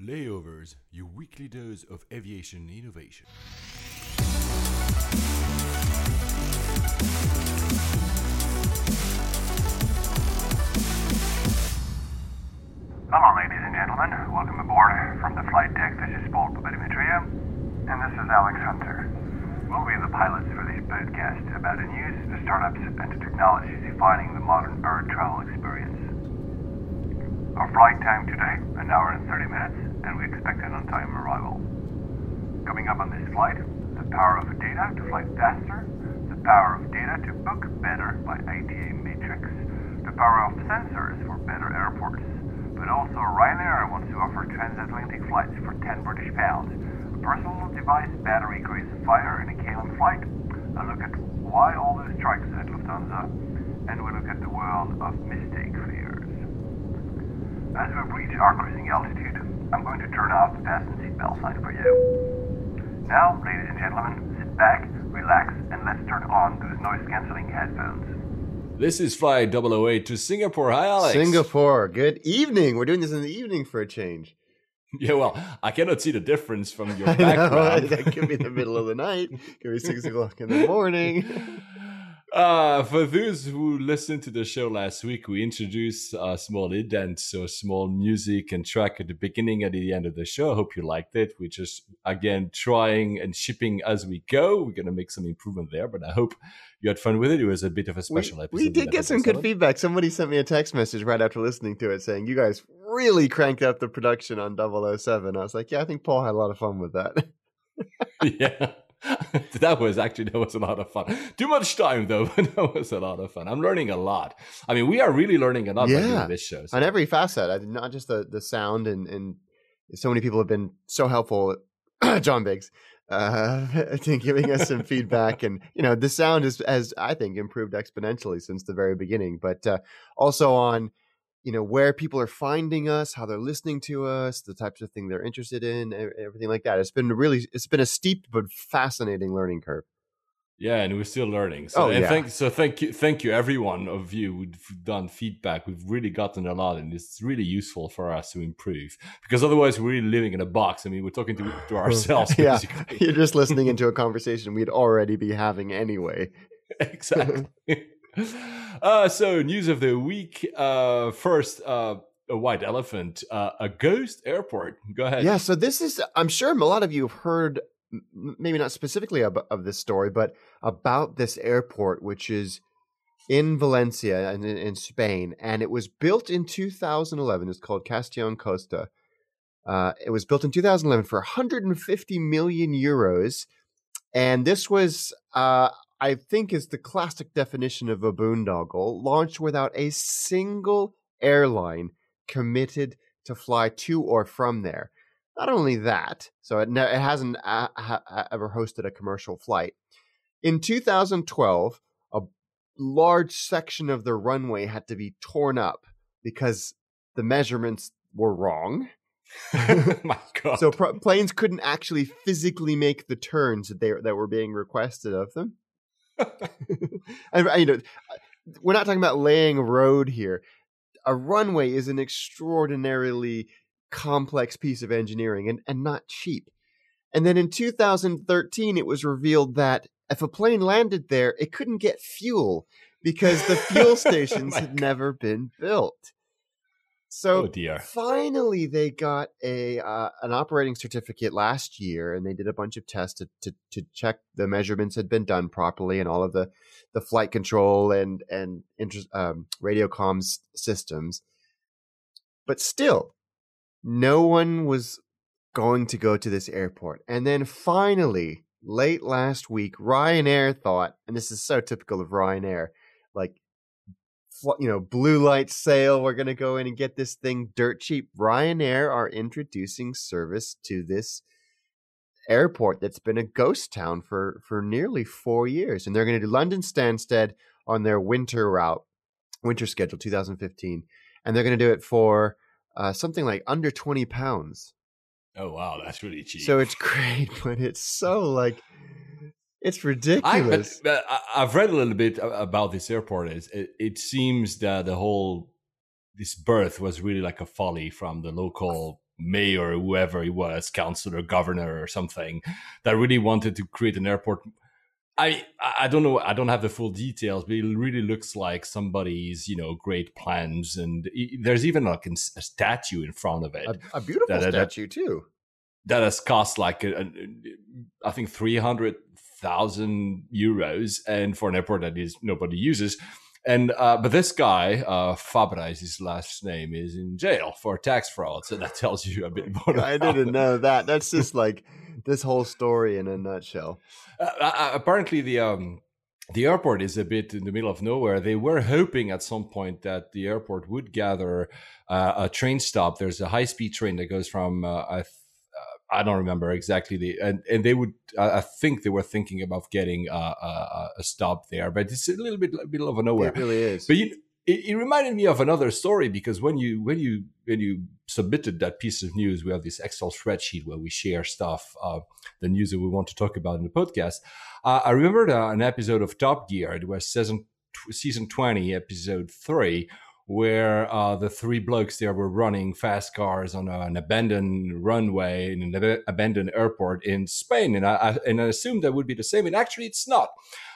Layovers, your weekly dose of aviation innovation. Hello, ladies and gentlemen. Welcome aboard from the flight deck. This is Paul Papadimitriou, and this is Alex Hunter. We'll be the pilots for this podcast about the news, the startups, and the technologies defining the modern air travel experience. Our flight time today, an hour and 30 minutes, and we expect an on-time arrival. Coming up on this flight, the power of data to fly faster, the power of data to book better by ITA Matrix, the power of sensors for better airports, but also Ryanair wants to offer transatlantic flights for 10 British pounds, a personal device battery creates fire in a KLM flight, a look at why all those strikes at Lufthansa, and we look at the world of mistake fares. As we reach our cruising altitude, I'm going to turn off the fasten seatbelt sign for you. Now, ladies and gentlemen, sit back, relax, and let's turn on those noise-canceling headphones. This is Flight 008 to Singapore. Hi, Alex. Singapore. Good evening. We're doing this in the evening for a change. Yeah, well, I cannot see the difference from your I know, background. that could be the middle of the night. Could be six o'clock in the morning. Uh, for those who listened to the show last week, we introduced a small indent, so small music and track at the beginning and at the end of the show. I hope you liked it. We're just, again, trying and shipping as we go. We're going to make some improvement there, but I hope you had fun with it. It was a bit of a We, special episode. we did get some good feedback. Somebody sent me a text message right after listening to it saying, You guys really cranked up the production on 007. I was like, Yeah, I think Paul had a lot of fun with that. yeah. that was actually that was a lot of fun. Too much time though, but that was a lot of fun. I'm learning a lot. I mean, we are really learning a lot by doing this show. so- on every facet, I- not just the, the sound, and, and so many people have been so helpful. John Biggs, uh, to giving us some feedback, and you know, the sound is has I think improved exponentially since the very beginning. But uh, also on you know where people are finding us, how they're listening to us, the types of thing they're interested in, everything like that. It's been really, it's been a steep but fascinating learning curve. Yeah, and we're still learning. So Oh, yeah. thank so thank you thank you everyone of you who've done feedback. We've really gotten a lot and it's really useful for us to improve. Because otherwise we're really living in a box. I mean we're talking to, to ourselves yeah, basically. you're just listening into a conversation we'd already be having anyway. exactly. uh so news of the week. Uh first uh a white elephant, uh, a ghost airport. Go ahead. Yeah, so this is, I'm sure a lot of you have heard, maybe not specifically of, of this story, but about this airport, which is in Valencia and in, in Spain. And it was built in 2011. It's called Castellon Costa. Uh, it was built in 2011 for 150 million euros. And this was, uh, I think, is the classic definition of a boondoggle, launched without a single airline committed to fly to or from there. Not only that, so it, ne- it hasn't uh, ha- ha- ever hosted a commercial flight. In 2012, a large section of the runway had to be torn up because the measurements were wrong. My God. So pr- planes couldn't actually physically make the turns that they that were being requested of them. and uh, you know, we're not talking about laying a road here. A runway is an extraordinarily complex piece of engineering and, and not cheap. And then in 2013, it was revealed that if a plane landed there, it couldn't get fuel because the fuel oh stations had never been built. So oh dear. finally they got a uh, an operating certificate last year and they did a bunch of tests to, to, to check the measurements had been done properly and all of the, the flight control and and inter- um, radio comms systems but still no one was going to go to this airport and then finally late last week ryanair thought and this is so typical of ryanair like you know, blue light sale. We're going to go in and get this thing dirt cheap. Ryanair are introducing service to this airport that's been a ghost town for for nearly four years, and they're going to do London Stansted on their winter route, winter schedule 2015, and they're going to do it for uh, something like under 20 pounds. Oh wow, that's really cheap. So it's great, but it's so like it's ridiculous. Uh, I- I've read a little bit about this airport. It, it seems that the whole this birth was really like a folly from the local mayor, whoever he was, councillor, governor, or something, that really wanted to create an airport. I I don't know. I don't have the full details, but it really looks like somebody's you know great plans, and there's even like a statue in front of it, a, a beautiful that, statue that, too. That has cost like a, a, I think three hundred thousand euros, and for an airport that is nobody uses. And uh, but this guy, uh, Fabra is his last name, is in jail for tax fraud. So that tells you a bit more. I didn't know that. That's just like this whole story in a nutshell. Uh, uh, uh, apparently, the um, the airport is a bit in the middle of nowhere. They were hoping at some point that the airport would gather uh, a train stop. There's a high speed train that goes from uh, I I don't remember exactly the and, and they would I think they were thinking about getting a, a, a stop there, but it's a little bit a bit of nowhere. It really is. But you, it, it, reminded me of another story because when you when you when you submitted that piece of news, we have this Excel spreadsheet where we share stuff, uh, the news that we want to talk about in the podcast. Uh, I remembered uh, an episode of Top Gear. It was season season twenty, episode three where uh, the three blokes there were running fast cars on an abandoned runway in an abandoned airport in Spain, and I, I, and I assumed that would be the same, and actually it's not.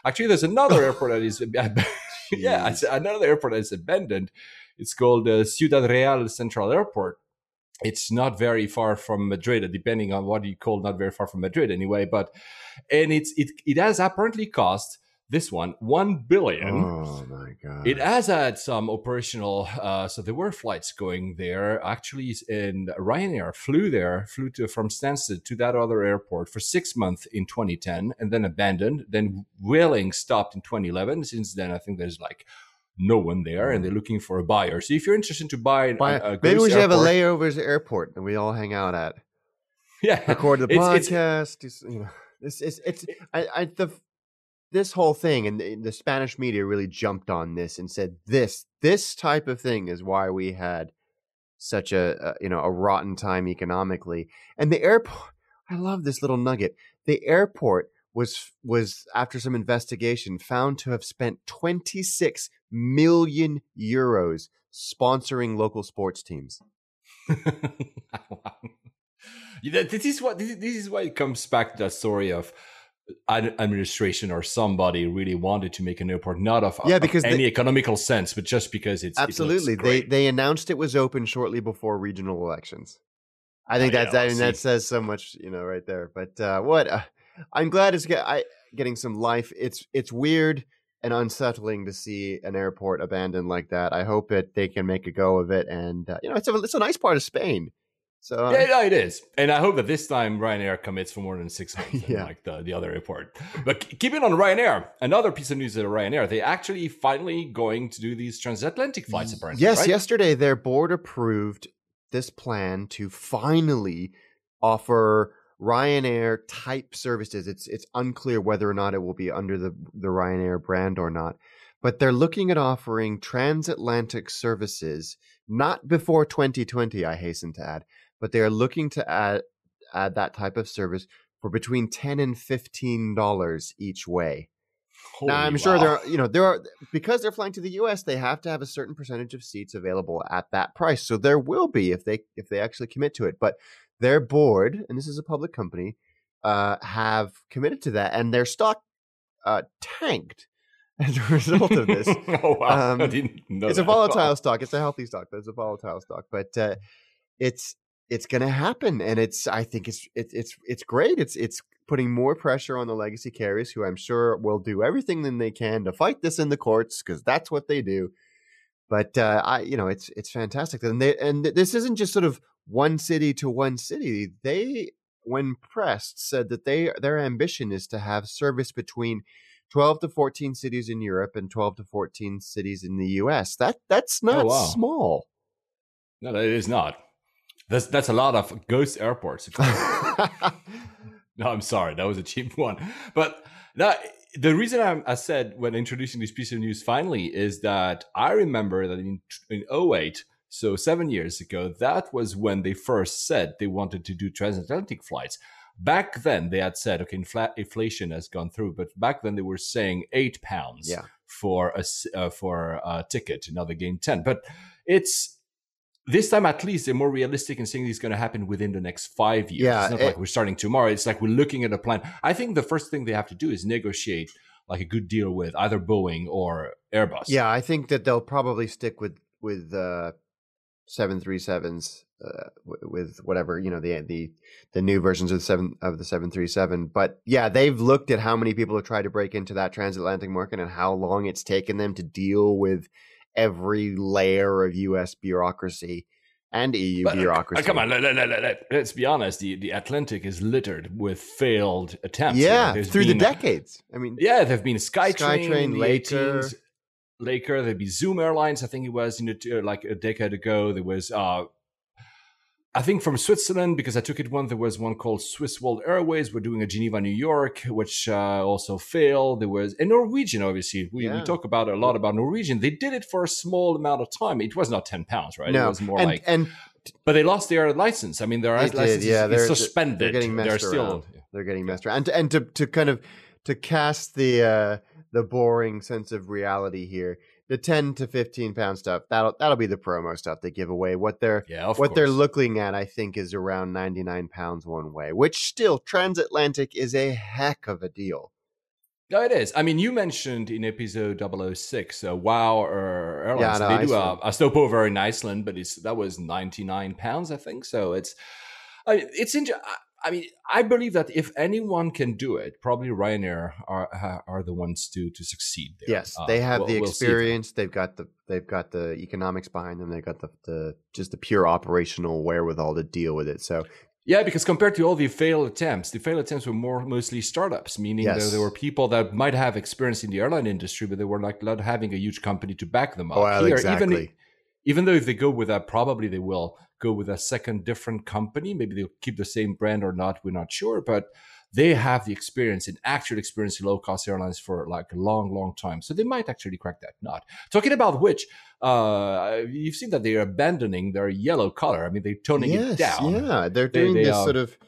Actually, there's another airport that is yeah, another airport that is abandoned. It's called uh, Ciudad Real Central Airport. It's not very far from Madrid, depending on what you call not very far from Madrid, anyway. But and it's it it has apparently cost this one, one billion. Oh my god! It has had some operational. Uh, so there were flights going there. Actually, in Ryanair flew there, flew to from Stansted to that other airport for six months in 2010, and then abandoned. Then Vueling stopped in 2011. Since then, I think there's like no one there, and they're looking for a buyer. So if you're interested to buy, buy a, a maybe we should airport, have a layovers airport that we all hang out at. Yeah, record the it's, podcast. It's, you know, it's it's, it's I, I the this whole thing and the, the, Spanish media really jumped on this and said this this type of thing is why we had such a, a you know a rotten time economically. And the airport, I love this little nugget. The airport was was after some investigation found to have spent 26 million euros sponsoring local sports teams. this is what this, is why it comes back to that story of administration or somebody really wanted to make an airport not of, yeah, because of any they, economical sense, but just because it's absolutely it they they announced it was open shortly before regional elections. I think that's that, and that says so much, you know, right there. But uh, what uh, I'm glad it's get, I, getting some life. It's it's weird and unsettling to see an airport abandoned like that. I hope that they can make a go of it, and uh, you know, it's a it's a nice part of Spain. So uh, yeah, yeah, it is, and I hope that this time Ryanair commits for more than six months, yeah. like the, the other airport. But keeping on Ryanair, another piece of news at Ryanair, they actually finally going to do these transatlantic flights. Apparently, yes, right? yesterday their board approved this plan to finally offer Ryanair type services. It's it's unclear whether or not it will be under the the Ryanair brand or not, but they're looking at offering transatlantic services not before 2020. I hasten to add but they are looking to add add that type of service for between ten and fifteen dollars each way. Holy now I'm wow. sure there are, you know, there are because they're flying to the US, they have to have a certain percentage of seats available at that price. So there will be if they if they actually commit to it. But their board, and this is a public company, uh, have committed to that, and their stock uh, tanked as a result of this. oh wow! Um, it's a volatile stock. It's a healthy stock, but it's a volatile stock. But uh, it's it's going to happen, and it's I think it's it's it's it's great. It's it's putting more pressure on the legacy carriers, who I'm sure will do everything that they can to fight this in the courts because that's what they do. But uh, I, you know, it's it's fantastic, and they and this isn't just sort of one city to one city. They, when pressed, said that they their ambition is to have service between 12 to 14 cities in Europe and 12 to 14 cities in the US. That that's oh, not oh, wow. small. No, it is not. That's that's a lot of ghost airports. no, I'm sorry, that was a cheap one. But that the reason I'm, i said when introducing this piece of news finally is that I remember that in in 08, so seven years ago, that was when they first said they wanted to do transatlantic flights. Back then, they had said, okay, infl- inflation has gone through, but back then they were saying eight pounds yeah. for a uh, for a ticket. Now they gained ten, but it's this time at least they're more realistic in saying it's going to happen within the next five years. Yeah, it's not it- like we're starting tomorrow. It's like we're looking at a plan. I think the first thing they have to do is negotiate like a good deal with either Boeing or Airbus. Yeah, I think that they'll probably stick with with uh, seven three sevens uh, with whatever you know the the the new versions of the seven of the seven three seven. But yeah, they've looked at how many people have tried to break into that transatlantic market and how long it's taken them to deal with every layer of U.S. bureaucracy and EU But, uh, bureaucracy. come on, let, let, let, let, us be honest. The, the Atlantic is littered with failed attempts. You know, yeah, through the decades. I mean, Yeah, there've been SkyTrain, SkyTrain, Laker. 18s, Laker. There'd be Zoom Airlines. I think it was in the, uh, like a decade ago. There was, uh, I think from Switzerland because I took it one. There was one called Swiss World Airways. We're doing a Geneva, New York, which uh, also failed. There was a Norwegian. Obviously, we, we talk about a lot about Norwegian. They did it for a small amount of time. It was not ten pounds, right? no, It was more and like, and but they lost their license. I mean, their They did, license yeah, is, they're- they're- suspended. they're getting messed still. around. they're getting messed around. And to, and to to kind of to cast the uh the boring sense of reality here, the ten to fifteen pound stuff that'll that'll be the promo stuff they give away. What they're Yeah, what they're looking at, I think, is around ninety nine pounds one way, which still transatlantic is a heck of a deal. No, it is. I mean, you mentioned in episode 006, uh, WoW or Airlines. no, they do a, Iceland. a stopover in Iceland, but it's that was 99 pounds, I think. So it's, I mean, it's in. I mean, I believe that if anyone can do it, probably Ryanair are are the ones to to succeed there. Yes, Uh, they have we'll- the we'll experience. They've got the they've got the economics behind them. They've got the the just the pure operational wherewithal to deal with it. So Yeah, because compared to all the failed attempts, the failed attempts were more mostly startups, meaning Yes. that there were people that might have experience in the airline industry, but they were like not having a huge company to back them up. well, Here, exactly. even even though if they go with that, probably they will go with a second different company. Maybe they'll keep the same brand or not. We're not sure, but they have the experience and actual experience in low cost airlines for like a long, long time. So they might actually crack that nut. Talking about which, uh, you've seen that they're abandoning their yellow color. I mean, they're toning yes, it down. Yeah, they're doing they, this um, sort of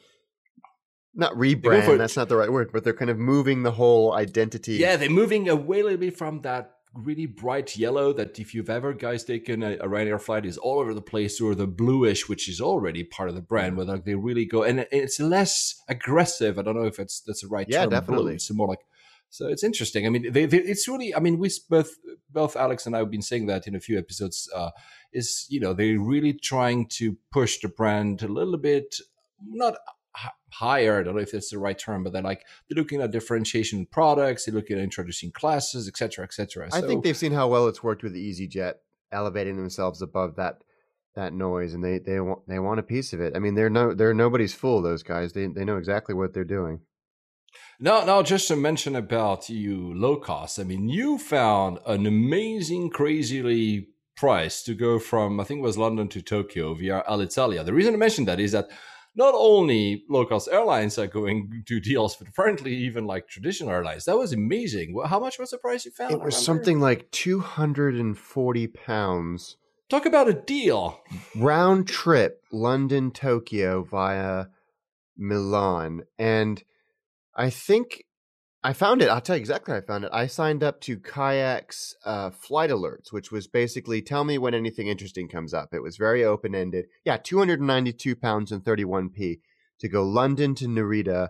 not rebrand. That's not the right word, but they're kind of moving the whole identity. Yeah, they're moving away a little bit from that really bright yellow that if you've ever guys taken a, a Ryanair flight is all over the place, or the bluish, which is already part of the brand, where like they really go and it's less aggressive. I don't know if it's that's the right Yeah, term. blue. definitely. It's more like so it's interesting. I mean, they, they, it's really. I mean, we both both Alex and I have been saying that in a few episodes. Uh, is you know they're really trying to push the brand a little bit, not higher. I don't know if that's the right term, but they're like they're looking at differentiation in products. They're looking at introducing classes, etc., cetera, etc. I think they've seen how well it's worked with EasyJet, elevating themselves above that that noise, and they they want they want a piece of it. I mean, they're no they're nobody's fool. Those guys, they they know exactly what they're doing. Now, now, just to mention about you low cost. I mean, you found an amazing, crazily price to go from I think it was London to Tokyo via Alitalia. The reason I mentioned that is that not only low cost airlines are going to deals, but apparently even like traditional airlines. That was amazing. How much was the price you found? It was something like two hundred and forty pounds Talk about a deal. round trip London Tokyo via Milan and I think I found it I'll tell you exactly how I found it I signed up to Kayak's uh, flight alerts which was basically tell me when anything interesting comes up it was very open ended yeah 292 pounds and 31p to go London to Narita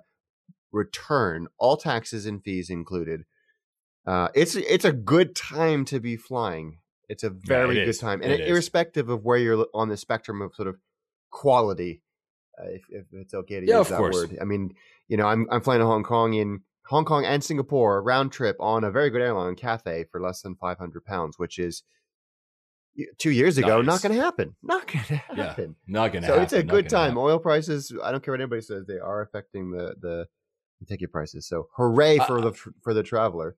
return all taxes and fees included uh, it's it's a good time to be flying it's a very it good is. time and It is. irrespective of where you're on the spectrum of sort of quality uh, if, if it's okay to Yeah, use of that course. word i mean you know i'm i'm flying to hong kong in hong kong and singapore round trip on a very good airline cathay for less than 500 pounds which is two years ago not going to happen not going to Yeah, happen Not gonna. so happen, it's a not good time happen. oil prices i don't care what anybody says they are affecting the the, the ticket prices so hooray for Uh, the for the traveler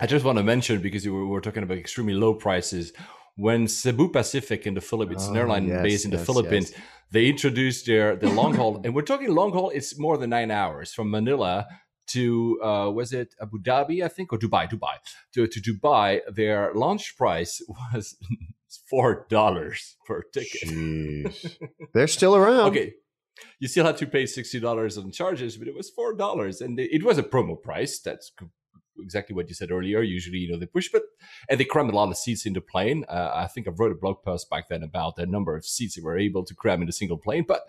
I just want to mention because you were, we were talking about extremely low prices. When Cebu Pacific in the Philippines, an Oh, airline yes, based in the yes, Philippines, yes. they introduced their the long haul, and we're talking long haul. It's more than nine hours from Manila to uh, was it Abu Dhabi, I think, or Dubai? Dubai to to Dubai. Their launch price was four dollars per ticket. They're still around Okay. You still had to pay sixty dollars on charges, but it was four dollars, and it it was a promo price. That's exactly what you said earlier. Usually, you know, they push, but and they cram a lot of seats in the plane. Uh, I think I wrote a blog post back then about the number of seats they were able to cram in a single plane. But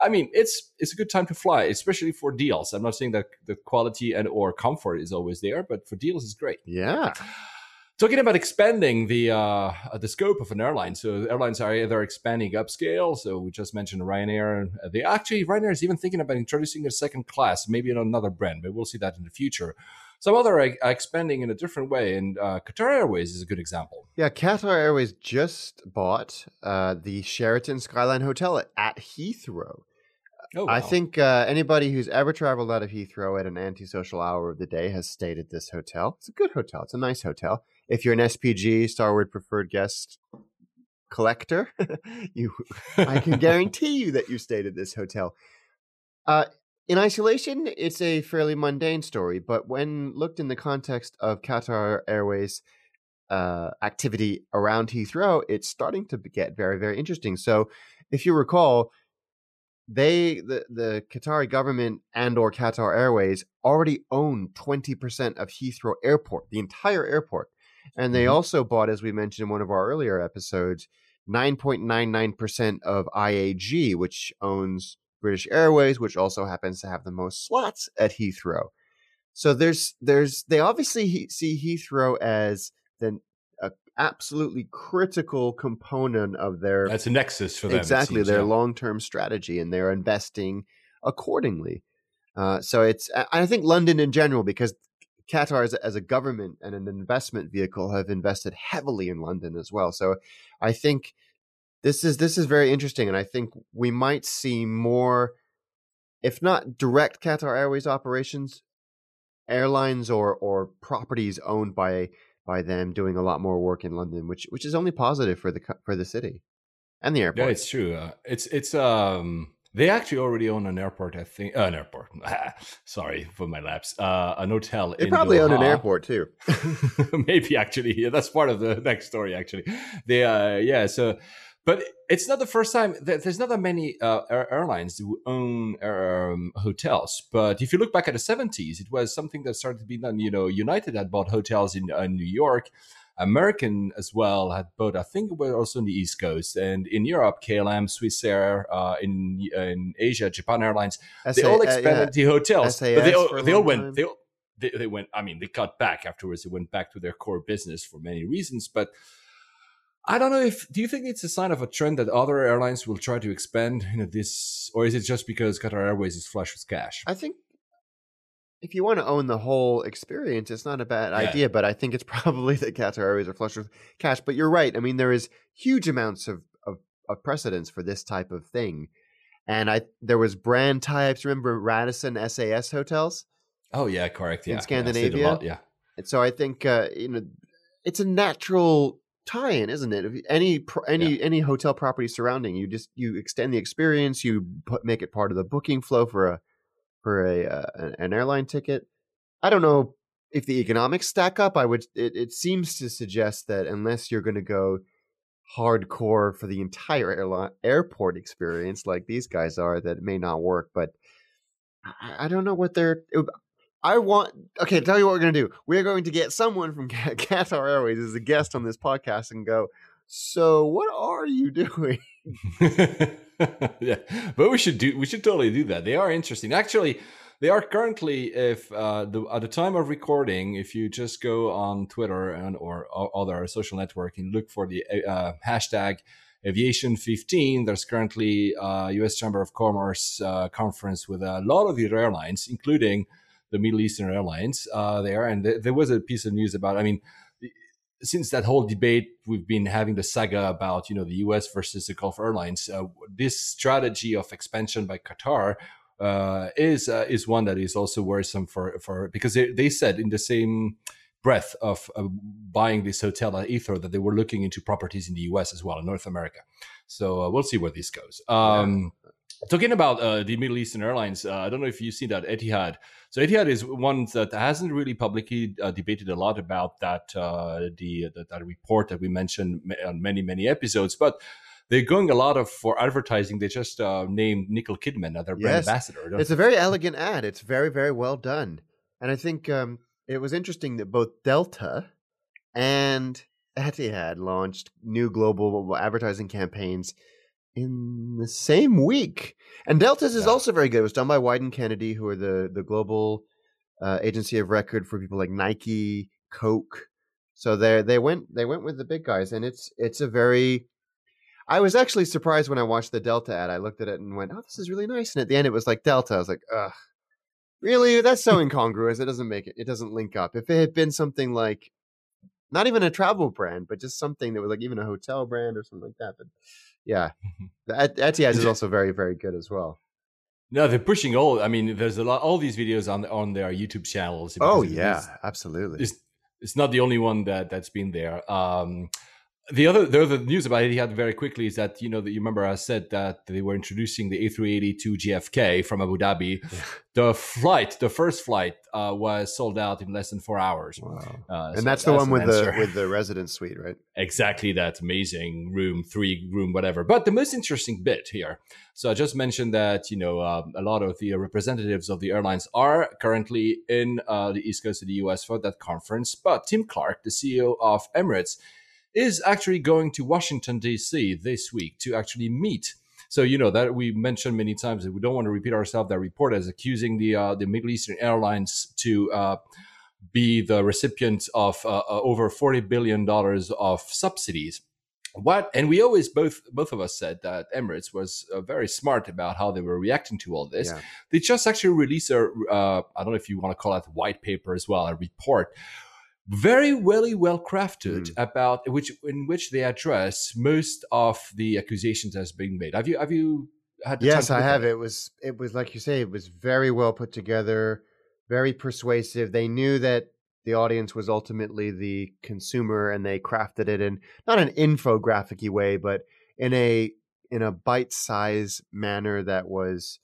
I mean, it's it's a good time to fly, especially for deals. I'm not saying that the quality and or comfort is always there, but for deals, it's great. Yeah. Talking about expanding the uh, the scope of an airline, so airlines are either expanding upscale. So we just mentioned Ryanair. They actually Ryanair is even thinking about introducing a second class, maybe in another brand, but we'll see that in the future. Some other are expanding in a different way, and uh, Qatar Airways is a good example. Yeah, Qatar Airways just bought uh, the Sheraton Skyline Hotel at Heathrow. Oh, wow. I think uh, anybody who's ever traveled out of Heathrow at an antisocial hour of the day has stayed at this hotel. It's a good hotel. It's a nice hotel. If you're an SPG Starwood Preferred Guest collector, you, I can guarantee you that you stayed at this hotel. Uh, in isolation, it's a fairly mundane story, but when looked in the context of Qatar Airways' uh, activity around Heathrow, it's starting to get very, very interesting. So, if you recall, they the the Qatari government and or Qatar Airways already own 20% of Heathrow Airport, the entire airport. And they mm-hmm. also bought as we mentioned in one of our earlier episodes 9.99% of IAG, which owns British Airways, which also happens to have the most slots at Heathrow. So there's there's they obviously see Heathrow as the absolutely critical component of their that's a nexus for them exactly seems, their yeah. long-term strategy and they're investing accordingly uh, so it's i think london in general because qatar as a, as a government and an investment vehicle have invested heavily in london as well so i think this is this is very interesting and i think we might see more if not direct qatar airways operations airlines or or properties owned by by them doing a lot more work in London, which which is only positive for the for the city and the airport. Yeah, it's true. Uh, it's it's um they actually already own an airport, I think. Uh, an airport. Sorry for my lapse. Uh, an hotel. They probably Doha. own an airport too. Maybe actually, yeah, that's part of the next story. Actually, they uh, yeah. So but it's not the first time. that There's not that many uh, airlines who own um, hotels. But if you look back at the 70s, it was something that started to be done. You know, United had bought hotels in, uh, New York. American as well had bought, I think it was also on the East Coast. And in Europe, KLM, Swissair, uh, in in Asia, Japan Airlines, they all expanded uh, yeah. the hotels. SAS but they all, they all went, they, all, they, they went, I mean, they cut back afterwards. They went back to their core business for many reasons. But I don't know if do you think it's a sign of a trend that other airlines will try to expand you know this or is it just because Qatar Airways is flush with cash? I think if you want to own the whole experience, it's not a bad yeah. idea, but I think it's probably that Qatar Airways are flush with cash. But you're right. I mean, there is huge amounts of, of, of precedence for this type of thing. And I there was brand types. Remember Radisson SAS hotels? Oh yeah, correct. Yeah, in Scandinavia. Yeah, lot, yeah. And so I think uh, you know it's a natural tie-in, isn't it? If any any yeah. any hotel property surrounding you, just you extend the experience. You put, make it part of the booking flow for a for a uh, an airline ticket. I don't know if the economics stack up. I would. It, it seems to suggest that unless you're going to go hardcore for the entire airline airport experience like these guys are, that may not work. But I, I don't know what they're. I want. Okay, tell you what we're going to do. We're going to get someone from Qatar Airways as a guest on this podcast and go. So, what are you doing? yeah, but we should do. We should totally do that. They are interesting. Actually, they are currently. If uh, the, at the time of recording, if you just go on Twitter and or other social network and look for the uh, hashtag aviation 15 there's currently a us chamber of commerce uh, conference with a lot of the airlines including the Middle Eastern airlines uh, there, and th- there was a piece of news about. I mean, since that whole debate we've been having the saga about you know the U.S. versus the Gulf Airlines, uh, this strategy of expansion by Qatar uh, is uh, is one that is also worrisome for for because they, they said in the same breath of uh, buying this hotel at Heathrow that they were looking into properties in the U.S. as well in North America. So uh, we'll see where this goes. Um. Talking about uh, the Middle Eastern airlines, uh, I don't know if you've seen that Etihad. So Etihad is one that hasn't really publicly uh, debated a lot about that uh, the that, that, report that we mentioned on many many episodes, but they're going a lot of for advertising. They just uh, named Nicole Kidman as their brand ambassador. It's a very elegant ad. It's very very well done, and I think um, it was interesting that both Delta and Etihad launched new global advertising campaigns in the same week. And Delta's is Yeah. also very good. It was done by Wieden Kennedy, who are the the global uh, agency of record for people like Nike, Coke. So they they went they went with the big guys, and it's it's a very. I was actually surprised when I watched the Delta ad. I looked at it and went, "Oh, this is really nice." And at the end, it was like Delta. I was like, "Ugh, really? That's so incongruous. It doesn't make it. It doesn't link up. If it had been something like, not even a travel brand, but just something that was like even a hotel brand or something like that." But yeah, Et- Etihad is also very very good as well. No, they're pushing all. I mean, there's a lot. All these videos on on their YouTube channels. Oh yeah, it's- absolutely. it's, it's not the only one that that's been there. Um, the other the other news about Etihad very quickly is that you know that you remember I said that they were introducing the A380 to JFK from Abu Dhabi. The flight, the first flight, uh, was sold out in less than four hours. Wow. Uh, so And that's the one with the with the residence suite, right? exactly that amazing room three room whatever but the most interesting bit here so i just mentioned that you know um, a lot of the representatives of the airlines are currently in uh, the east coast of the us for that conference but tim clark the ceo of emirates is actually going to washington d.c this week to actually meet. So you know that we mentioned many times that we don't want to repeat ourselves. That report as accusing the uh, the middle eastern airlines to uh, be the recipient of uh, uh, over 40 billion dollars of subsidies. What and we always both both of us said that emirates was uh, very smart about how they were reacting to all this. Yeah. they just actually released a uh, i don't know if you want to call it white paper as well a report very really well crafted hmm. about which in which they address most of the accusations that's being made have you have you had the Yes, I to look at have. It was it was like you say, it was very well put together, very persuasive. They knew that the audience was ultimately the consumer, and they crafted it in not an infographic way, but in a in a bite size manner that was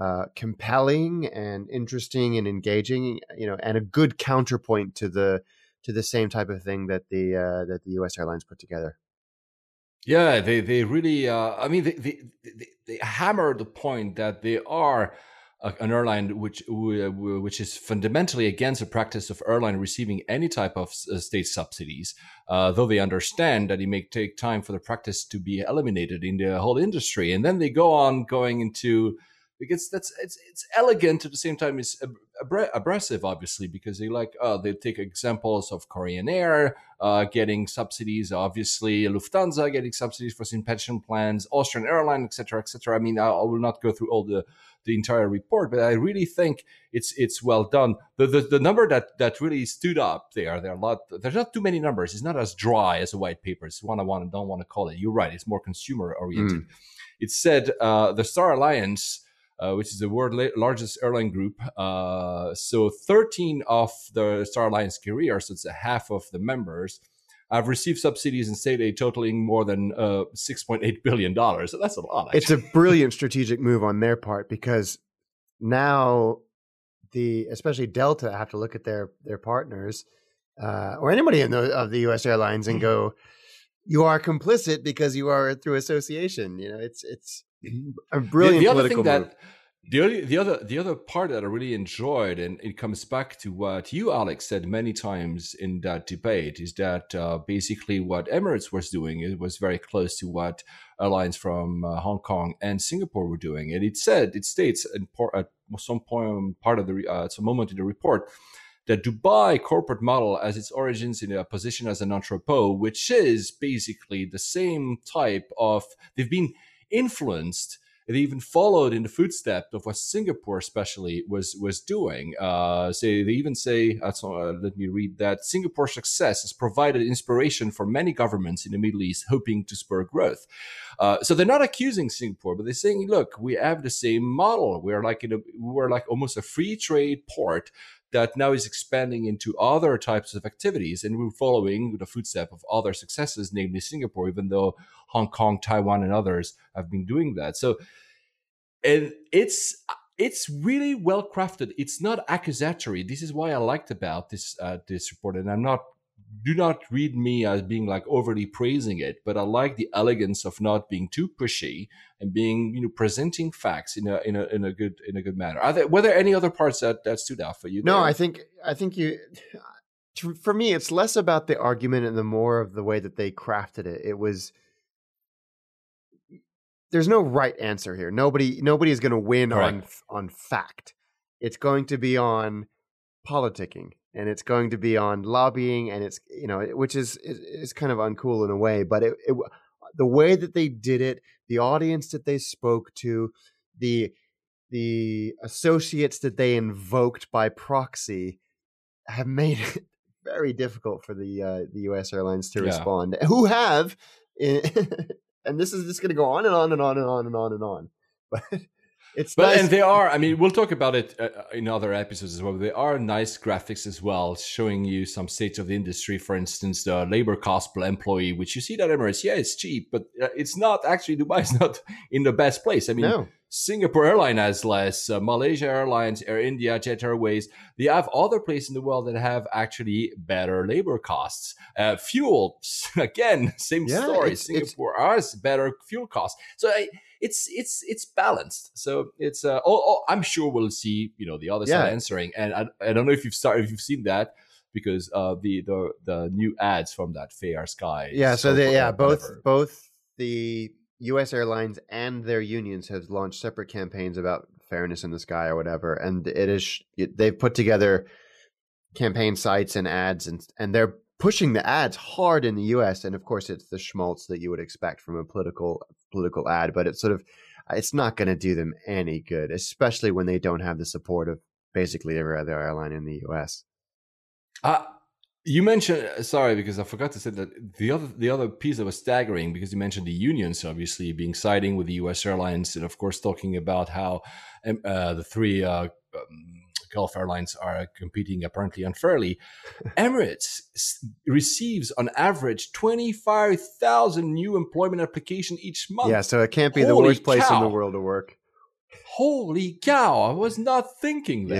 uh, compelling and interesting and engaging. You know, and a good counterpoint to the to the same type of thing that the uh, that the U.S. airlines put together. Yeah, they they really. Uh, I mean, they, they they hammer the point that they are an airline which which is fundamentally against the practice of airline receiving any type of uh, state subsidies. Uh, though they understand that it may take time for the practice to be eliminated in the whole industry, and then they go on going into because that's it's it's elegant at the same time it's ab- abra- abrasive obviously because they like uh, they take examples of Korean Air uh, getting subsidies obviously Lufthansa getting subsidies for some pension plans Austrian Airline etc etc I mean I, I will not go through all the the entire report but I really think it's it's well done. The the, the number that that really stood up there there are a lot there's not too many numbers. It's not as dry as a white paper. It's one I want don't want to call it. You're right it's more consumer oriented it said uh, the Star Alliance uh, which is the world's la- largest airline group. Uh, so 13 of the Star Alliance carriers, so it's a half of the members, have received subsidies in state aid totaling more than uh, 6.8 billion dollars. So that's a lot. it's a brilliant strategic move on their part because now the especially Delta have to look at their their partners uh, or anybody in the of the U.S. airlines and go, you are complicit because you are through association. You know, it's it's a brilliant the, the other thing move. that the only, the other the other part that I really enjoyed, and it comes back to what you, Alex, said many times in that debate, is that uh, basically what Emirates was doing it was very close to what airlines from uh, Hong Kong and Singapore were doing, and it said it states por- at some point part of the uh, at some moment in the report that Dubai corporate model has its origins in a position as an entrepot, which is basically the same type of they've been influenced they even followed in the footsteps of what Singapore, especially, was was doing. Uh, say they even say, uh, so, uh, let me read that Singapore's success has provided inspiration for many governments in the Middle East, hoping to spur growth. Uh, so they're not accusing Singapore, but they're saying, look, we have the same model. We're like a, we're like almost a free trade port that now is expanding into other types of activities, and we're following the footsteps of other successes, namely Singapore, even though Hong Kong, Taiwan, and others have been doing that. So, and it's it's really well crafted. It's not accusatory. This is why I liked about this uh, this report, and I'm not do not read me as being like overly praising it, but I like the elegance of not being too pushy and being, you know, presenting facts in a in a in a good in a good manner. Are there were there any other parts that that stood out for you? No, there? I think I think you. For me, it's less about the argument and the more of the way that they crafted it. It was there's no right answer here. Nobody nobody is going to win on on fact. It's going to be on politicking and it's going to be on lobbying and it's you know which is is, kind of uncool in a way but it, it, the way that they did it the audience that they spoke to the the associates that they invoked by proxy have made it very difficult for the uh, the US airlines to yeah. respond who have and this is just going to go on and on and on and on and on and on but it's but nice. and they are. I mean, we'll talk about it uh, uh, in other episodes as well. There are nice graphics as well, showing you some states of the industry. For instance, the labor cost per employee, which you see that Emirates, yeah, it's cheap, but uh, it's not actually Dubai is not in the best place. I mean, no. Singapore Airline has less, uh, Malaysia Airlines, Air India, Jet Airways. They have other places in the world that have actually better labor costs. Uh, fuel, again, same yeah, story. It's, Singapore it's... has better fuel costs. So I, it's it's it's balanced. So it's uh, oh, oh, I'm sure we'll see you know the other yeah. side answering, and I, I don't know if you've started if you've seen that because uh, the the the new ads from that Fair Sky. Yeah, so they, yeah, both both the U.S. airlines and their unions have launched separate campaigns about fairness in the sky or whatever, and it is they've put together campaign sites and ads, and and they're pushing the ads hard in the U.S. And of course, it's the schmaltz that you would expect from a political political ad, but it's sort of it's not going to do them any good, especially when they don't have the support of basically every other airline in the U.S. Uh, you mentioned uh, sorry because I forgot to say that the other the other piece that was staggering because you mentioned the unions obviously being siding with the U.S. airlines and of course talking about how um, uh, the three uh, um, Gulf Airlines are competing apparently unfairly. Emirates receives on average 25,000 new employment application each month. Yeah, so it can't be Holy the worst place in the world to work. Holy cow, I was not thinking that.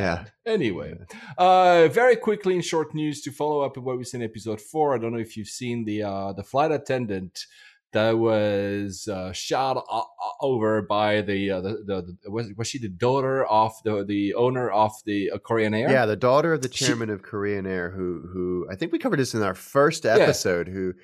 Yeah. Anyway, uh, very quickly in short news to follow up what we said in episode four. I don't know if you've seen the uh, the flight attendant that was uh, shot over by the, uh, the, the, the was, was she the daughter of the the owner of the uh, Korean Air? Yeah, the daughter of the chairman she, of Korean Air, who who I think we covered this in our first episode. Yeah. Who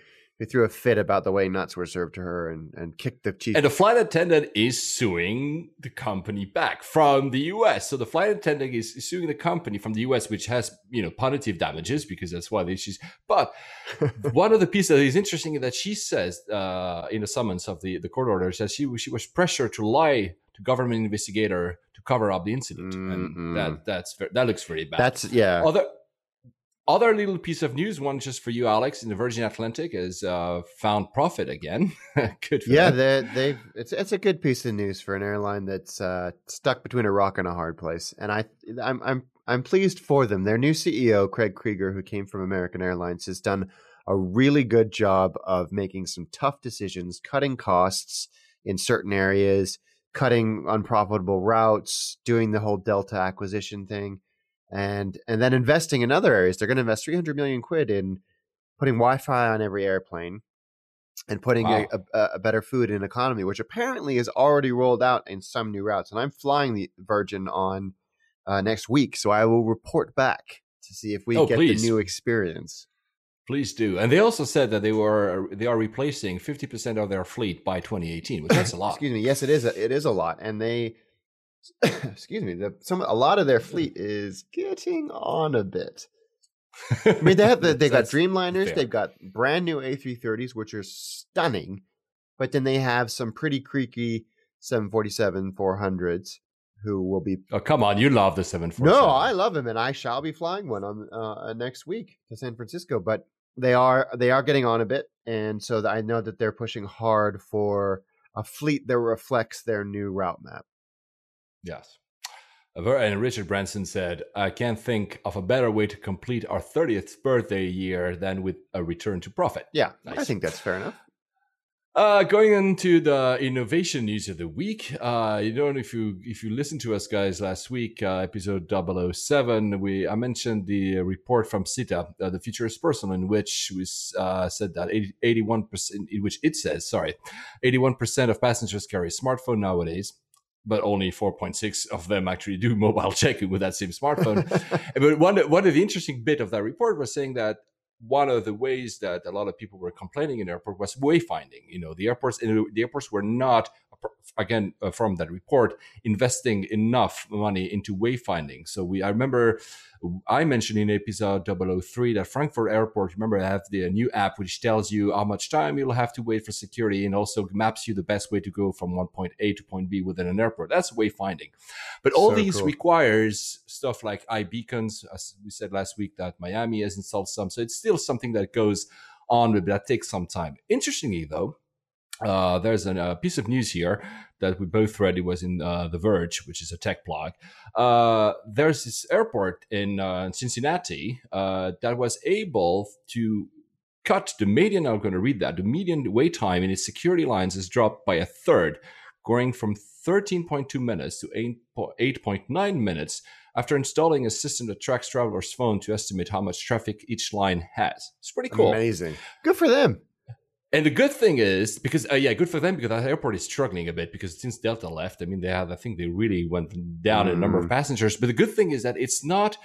who threw a fit about the way nuts were served to her and, and kicked the chief. And the flight attendant is suing the company back from the US. So the flight attendant is suing the company from the US, which has, you know, punitive damages because that's why she's. But one of the pieces that is interesting is that she says uh, in the summons of the, the court order says she, she was pressured to lie to government investigator to cover up the incident. Mm-hmm. And that, that's, that looks very bad. That's, yeah. Other, other little piece of news, one just for you, Alex, in the Virgin Atlantic has uh, found profit again. good. yeah, they they it's it's a good piece of news for an airline that's uh, stuck between a rock and a hard place, and I I'm I'm I'm pleased for them. Their new CEO, Craig Kreeger, who came from American Airlines, has done a really good job of making some tough decisions, cutting costs in certain areas, cutting unprofitable routes, doing the whole Delta acquisition thing and and then investing in other areas. They're going to invest 300 million quid in putting Wi-Fi on every airplane and putting wow. a, a, a, better food in economy, which apparently is already rolled out in some new routes. And I'm flying the Virgin on uh, next week, so I will report back to see if we oh, get please. the new experience. Please do. And they also said that they were they are replacing 50% of their fleet by 2018, which that's a lot. Excuse me. Yes, it is. A, it is a lot, and they excuse me, the, some a lot of their fleet is getting on a bit. I mean, they have the, they got Dreamliners, fair. they've got brand new A330s, which are stunning, but then they have some pretty creaky 747 400s who will be. Oh, come on, you love the 747. No, I love them, and I shall be flying one on uh, next week to San Francisco. But they are they are getting on a bit, and so I know that they're pushing hard for a fleet that reflects their new route map. Yes. And Richard Branson said, I can't think of a better way to complete our 30th birthday year than with a return to profit. Yeah, nice. I think that's fair enough. Uh, going into the innovation news of the week, uh, you know, if you if you listen to us guys last week, uh, episode 007, we I mentioned the report from SITA, uh, the Future is Personal, in which we uh, said that 81 percent, in which it says, sorry, 81 percent of passengers carry a smartphone nowadays but only 4.6 of them actually do mobile checking with that same smartphone. but one, one of the interesting bit of that report was saying that one of the ways that a lot of people were complaining in airport was wayfinding. You know, the airports the airports were not again uh, from that report investing enough money into wayfinding. So we I remember I mentioned in episode 003 that Frankfurt Airport, remember, I have the new app which tells you how much time you'll have to wait for security and also maps you the best way to go from one point A to point B within an airport. That's wayfinding. But all so these cool. requires stuff like iBeacons, as we said last week that Miami has installed some. So it's still something that goes on, but that takes some time. Interestingly, though, uh, there's a uh, piece of news here that we both read. It was in uh, The Verge, which is a tech blog. Uh, there's this airport in uh, Cincinnati that was able to cut the median. I'm going to read that. The median wait time in its security lines is dropped by a third, going from 13.2 minutes to 8.9 minutes after installing a system that tracks travelers' phone to estimate how much traffic each line has. It's pretty cool. Amazing. Good for them. And the good thing is because uh, yeah, good for them because that airport is struggling a bit because since Delta left, I mean they have I think they really went down mm. in number of mm. passengers. But the good thing is that it's not.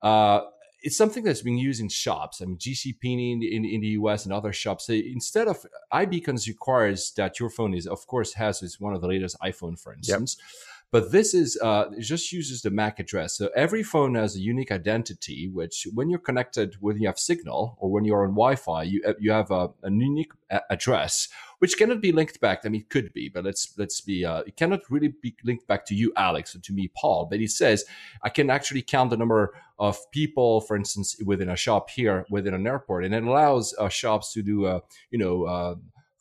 Uh, it's something that's being used in shops. I mean, GCP in, in, in the US and other shops. So instead of iBeacons requires that your phone is, of course, has is one of the latest iPhone, for instance. Yep. But this is uh, it just uses the MAC address. So every phone has a unique identity, which when you're connected, when you have signal or when you're on Wi-Fi, you uh, you have a, a unique a- address, which cannot be linked back. I mean, it could be, but let's let's be. Uh, it cannot really be linked back to you, Alex, or to me, Paul. But it says I can actually count the number of people, for instance, within a shop here, within an airport, and it allows uh, shops to do, uh, you know uh,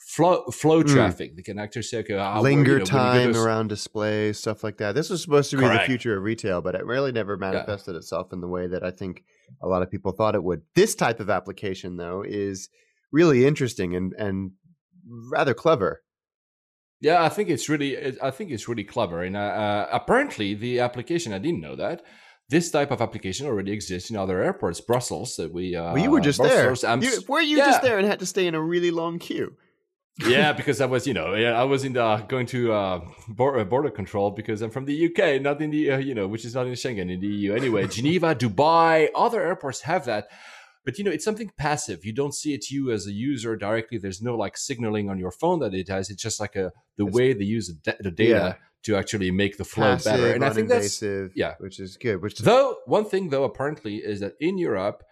flow flow mm. traffic. Can actually say, okay, linger you know, time around displays, stuff like that. This was supposed to be Correct. the future of retail, but it really never manifested yeah. itself in the way that I think a lot of people thought it would. This type of application, though, is really interesting and and rather clever. Yeah, I think it's really, I think it's really clever, and uh, uh, apparently the application, I didn't know that this type of application already exists in other airports. Brussels, that we. Uh, well, you were just Brussels, there. You, were you yeah. just there and had to stay in a really long queue? Yeah, because I was, you know, I was in the going to uh, border, uh, border control because I'm from the UK, not in the, uh, you know, which is not in Schengen in the EU anyway. Geneva, Dubai, other airports have that, but you know, it's something passive. You don't see it you as a user directly. There's no like signaling on your phone that it has. It's just like a the it's, way they use the, the data. Yeah. To actually make the flow passive, better, and I think that's yeah, which is good. Which though one thing though apparently is that in Europe,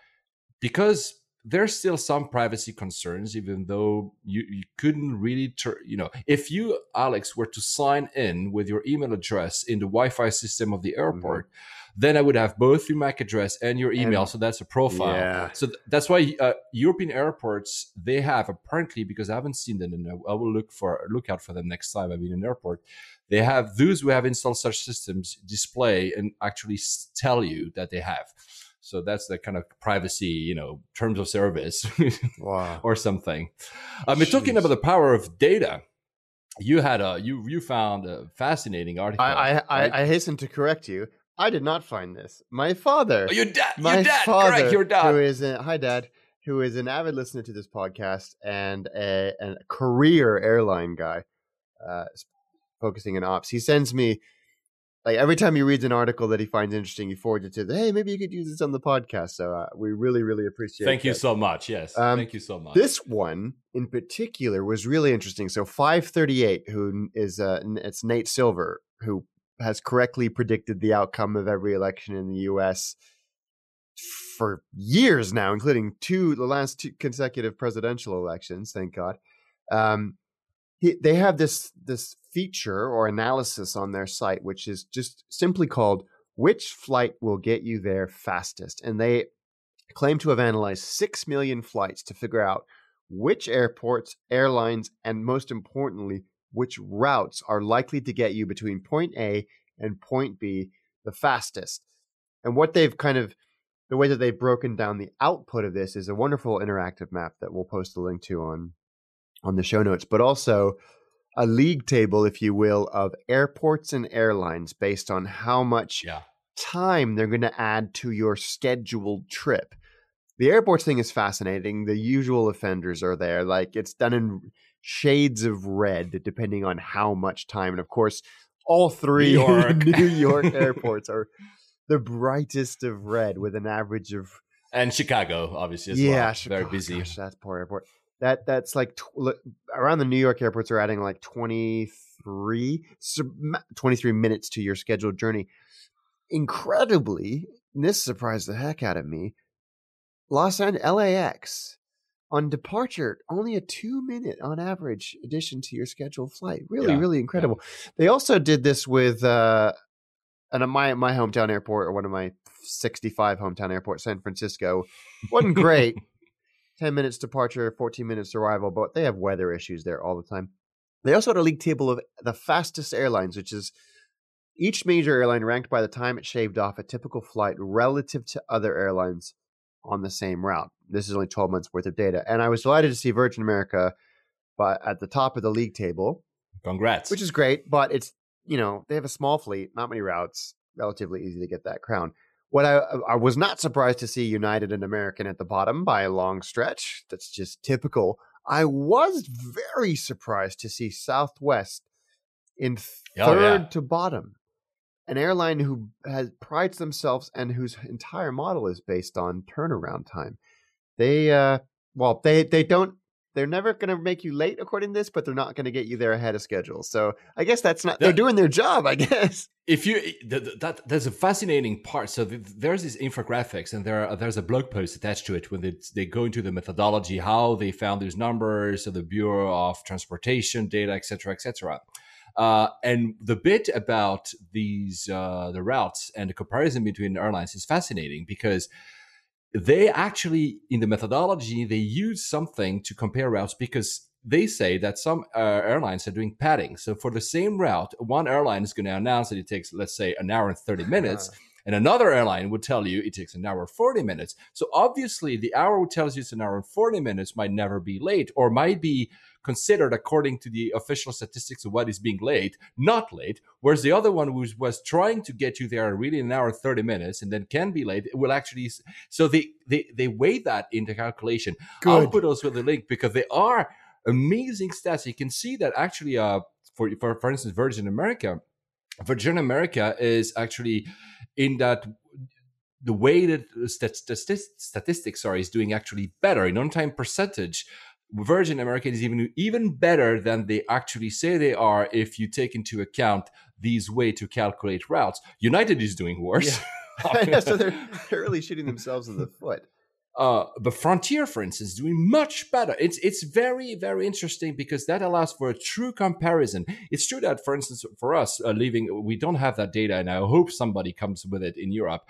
because there's still some privacy concerns, even though you, you couldn't really, ter- you know, if you, Alex, were to sign in with your email address in the Wi Fi system of the mm-hmm. airport, mm-hmm. then I would have both your MAC address and your email. And, so that's a profile. Yeah. So th- that's why uh, European airports, they have apparently, because I haven't seen them and I will look for, look out for them next time I'm in an airport. They have those who have installed such systems display and actually tell you that they have. So that's the kind of privacy, you know, terms of service wow. or something. Um, we're talking about the power of data. You had a you you found a fascinating article. I I, right? I, I hasten to correct you. I did not find this. My father, oh, your dad, my your dad, father, correct, your dad, who is a, hi dad, who is an avid listener to this podcast and a, a career airline guy, uh, focusing on ops. He sends me like every time he reads an article that he finds interesting, he forwards it to the hey, maybe you could use this on the podcast. So uh, we really, really appreciate. It. Thank that. you so much. Yes, um, thank you so much. This one in particular was really interesting. So five thirty eight, who is uh, it's Nate Silver who has correctly predicted the outcome of every election in the U.S. for years now, including two the last two consecutive presidential elections. Thank God. Um, he, they have this this feature or analysis on their site, which is just simply called Which Flight Will Get You There Fastest? And they claim to have analyzed 6 million flights to figure out which airports, airlines, and most importantly, which routes are likely to get you between point A and point B the fastest. And what they've kind of the way that they've broken down the output of this is a wonderful interactive map that we'll post a link to on on the show notes, but also a league table, if you will, of airports and airlines based on how much Yeah. time they're going to add to your scheduled trip. The airports thing is fascinating. The usual offenders are there. Like it's done in shades of red, depending on how much time. And of course, all three New York. New York airports are the brightest of red with an average of And Chicago, obviously, as yeah, well. Very busy. Gosh, that's poor airport. That that's like tw- around the New York airports are adding like 23, 23 minutes to your scheduled journey. Incredibly, and this surprised the heck out of me. Los Angeles LAX on departure only a two minute on average addition to your scheduled flight. Really, Yeah, really incredible. They also did this with uh, and my my hometown airport or one of my 65 hometown airports, San Francisco. Wasn't great. 10 minutes departure, 14 minutes arrival, but they have weather issues there all the time. They also had a league table of the fastest airlines, which is each major airline ranked by the time it shaved off a typical flight relative to other airlines on the same route. This is only 12 months worth of data. And I was delighted to see Virgin America but at the top of the league table, Congrats. which is great, but it's, you know, they have a small fleet, not many routes, relatively easy to get that crown. What I, I was not surprised to see United and American at the bottom by a long stretch. That's just typical. I was very surprised to see Southwest in Oh, third yeah. to bottom. An airline who has prides themselves and whose entire model is based on turnaround time. They uh well, they they don't they're never going to make you late according to this, but they're not going to get you there ahead of schedule. So I guess that's not they're doing their job, I guess. if you th- th- that there's a fascinating part so th- there's these infographics and there are, there's a blog post attached to it when they, they go into the methodology how they found these numbers of the bureau of transportation data etc etc uh, and the bit about these uh, the routes and the comparison between airlines is fascinating because they actually in the methodology they use something to compare routes because they say that some uh, airlines are doing padding. So for the same route one airline is going to announce that it takes let's say an hour and 30 minutes and another airline would tell you it takes an hour and 40 minutes. So obviously the hour tells you it's an hour and 40 minutes might never be late or might be considered according to the official statistics of what is being late not late whereas the other one who was trying to get you there really in an hour and 30 minutes and then can be late will actually so they they they weigh that into calculation. I'll Good. put also the link because they are amazing stats. You can see that actually uh for for, for instance virgin america virgin america is actually in that the way that stat- stat- statistics sorry is doing actually better. In on-time percentage virgin america is even even better than they actually say they are if you take into account these way to calculate routes. United is doing worse. Yeah, so they're, they're really shooting themselves in the foot. Uh, the Frontier, for instance, is doing much better. It's it's very very interesting because that allows for a true comparison. It's true that, for instance, for us uh, leaving, we don't have that data, and I hope somebody comes with it in Europe.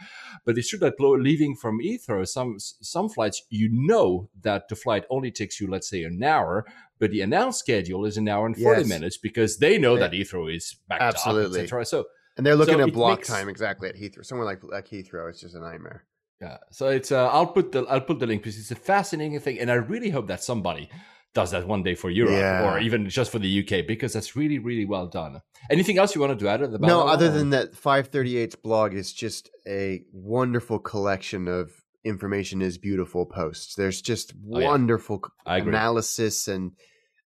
But it's true that leaving from Heathrow, some some flights, you know that the flight only takes you, let's say, an hour, but the announced schedule is an hour and forty Yes. minutes because they know that Heathrow is backed Absolutely. up, etc. So And they're looking So at block makes- time exactly at Heathrow. Somewhere like like Heathrow, it's just a nightmare. Yeah, so it's uh, I'll put the I'll put the link because it's a fascinating thing, and I really hope that somebody does that one day for Europe Yeah. or even just for the UK because that's really really well done. Anything else you wanted to add about No, other or- than that, 538's blog is just a wonderful collection of information is beautiful posts. There's just Oh, yeah. wonderful I agree. analysis and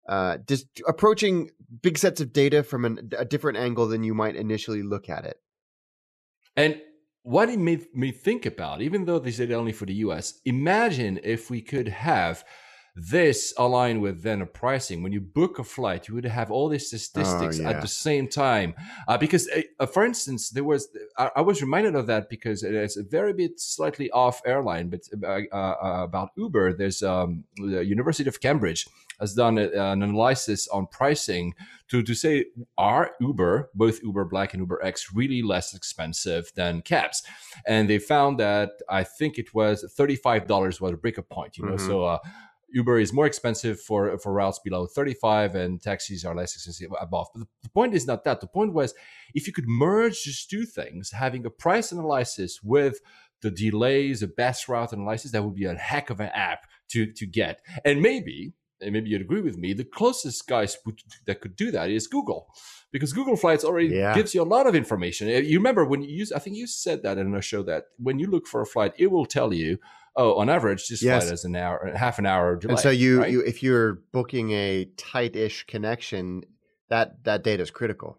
uh, just approaching big sets of data from an, a different angle than you might initially look at it. And what it made me think about, even though they said only for the US, imagine if we could have this aligned with then a pricing. When you book a flight, you would have all these statistics yeah. at the same time. Uh, because, uh, uh, for instance, there was I, I was reminded of that because it's a very bit slightly off airline, but uh, uh, about Uber, there's um, the University of Cambridge has done a, an analysis on pricing to, to say are Uber, both Uber Black and Uber X, really less expensive than cabs? And they found that I think it was $35 was a breaker point, you know, Mhm. so uh, Uber is more expensive for, for routes below 35 and taxis are less expensive above. But the, the point is not that. The point was if you could merge these two things, having a price analysis with the delays, the best route analysis, that would be a heck of an app to, to get. And maybe and maybe you'd agree with me, the closest guys that could do that is Google, because Google Flights already yeah. gives you a lot of information. Uh, you remember when you use, I think you said that in a show that when you look for a flight, it will tell you, oh, on average, this yes. flight has an hour, half an hour delay. And so you, right? you if you're booking a tight-ish connection, that that data is critical.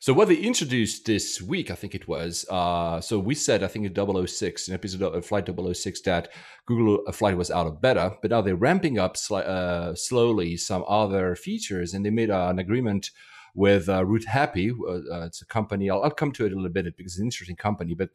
So what they introduced this week, I think it was. Uh, so we said, I think in 006, an episode of Flight 006, that Google Flight was out of beta, but now they're ramping up uh, slowly some other features, and they made uh, an agreement with uh, Route Happy. Uh, uh, it's a company. I'll, I'll, come to it a little bit because it's an interesting company, but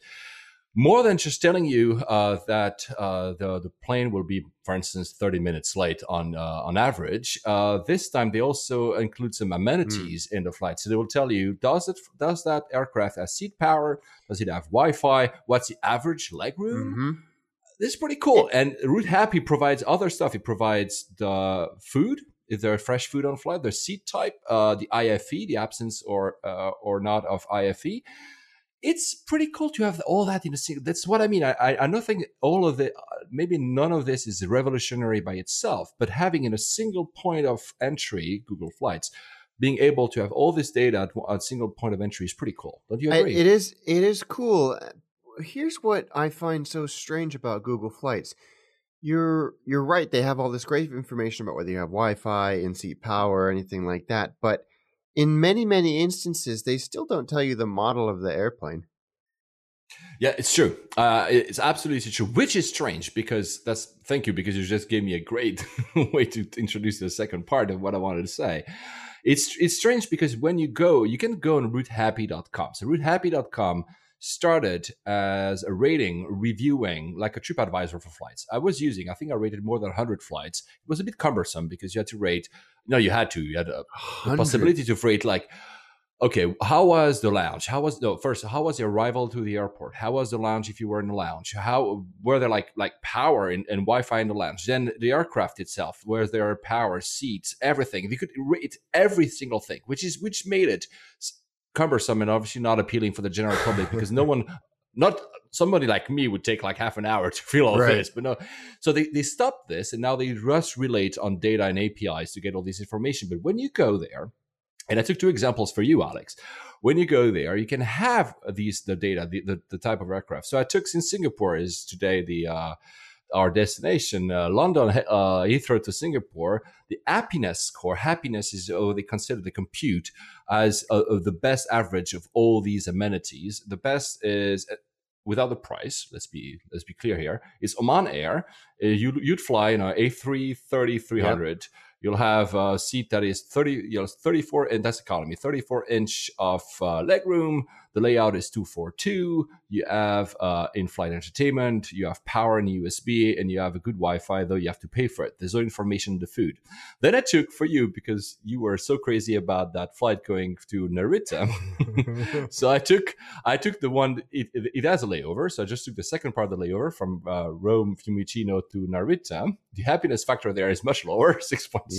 more than just telling you uh, that uh, the the plane will be, for instance, thirty minutes late on uh, on average. Uh, this time they also include some amenities mm. in the flight, so they will tell you does it does that aircraft have seat power? Does it have Wi-Fi? What's the average leg room? Mm-hmm. This is pretty cool. And Route Happy provides other stuff. It provides the food. If there fresh food on flight, the seat type, uh, the IFE, the absence or uh, or not of IFE it's pretty cool to have all that in a single. That's what I mean. I, I, I don't think all of it, uh, maybe none of this is revolutionary by itself, but having in a single point of entry, Google Flights, being able to have all this data at a single point of entry is pretty cool. Don't you agree? I, it is. It is cool. Here's what I find so strange about Google Flights. You're you're right. They have all this great information about whether you have Wi-Fi, in-seat power, anything like that, but in many many instances they still don't tell you the model of the airplane. Yeah it's true. Uh, it's absolutely true which is strange because that's thank you because you just gave me a great way to introduce the second part of what i wanted to say. It's it's strange because when you go you can go on routehappy.com so routehappy.com started as a rating reviewing like a TripAdvisor for flights. I was using, I think I rated more than 100 flights. It was a bit cumbersome because you had to rate, no, you had to, you had a, possibility to rate like, okay, how was the lounge? How was no first? How was the arrival to the airport? How was the lounge if you were in the lounge? How were there like like power and, and Wi-Fi in the lounge? Then the aircraft itself, where there are power, seats, everything. You could rate every single thing, which is which made it cumbersome and obviously not appealing for the general public because no one not somebody like me would take like half an hour to feel all right. this but no. So they, they stopped this and now they just relate on data and apis to get all this information. But when you go there and i took two examples for you alex. When you go there you can have these the data the, the, the type of aircraft. So i took in singapore is today the uh, our destination, uh, London, uh, Heathrow to Singapore, the happiness score, happiness is, oh, they consider the compute as uh, the best average of all these amenities. The best is uh, without the price. Let's be let's be clear here. Is Oman Air. Uh, you, you'd fly in a A330 300. Yep. You'll have a seat that is 30, you know, 34, and that's economy, 34 inch of uh, leg room the layout is 242. You have uh, in-flight entertainment. You have power and USB, and you have a good Wi-Fi. Though you have to pay for it. There's no information in the food. Then I took for you because you were so crazy about that flight going to Narita. so I took I took the one. It, it, it, has a layover, so I just took the second part of the layover from uh, Rome Fiumicino to Narita. The happiness factor there is much lower,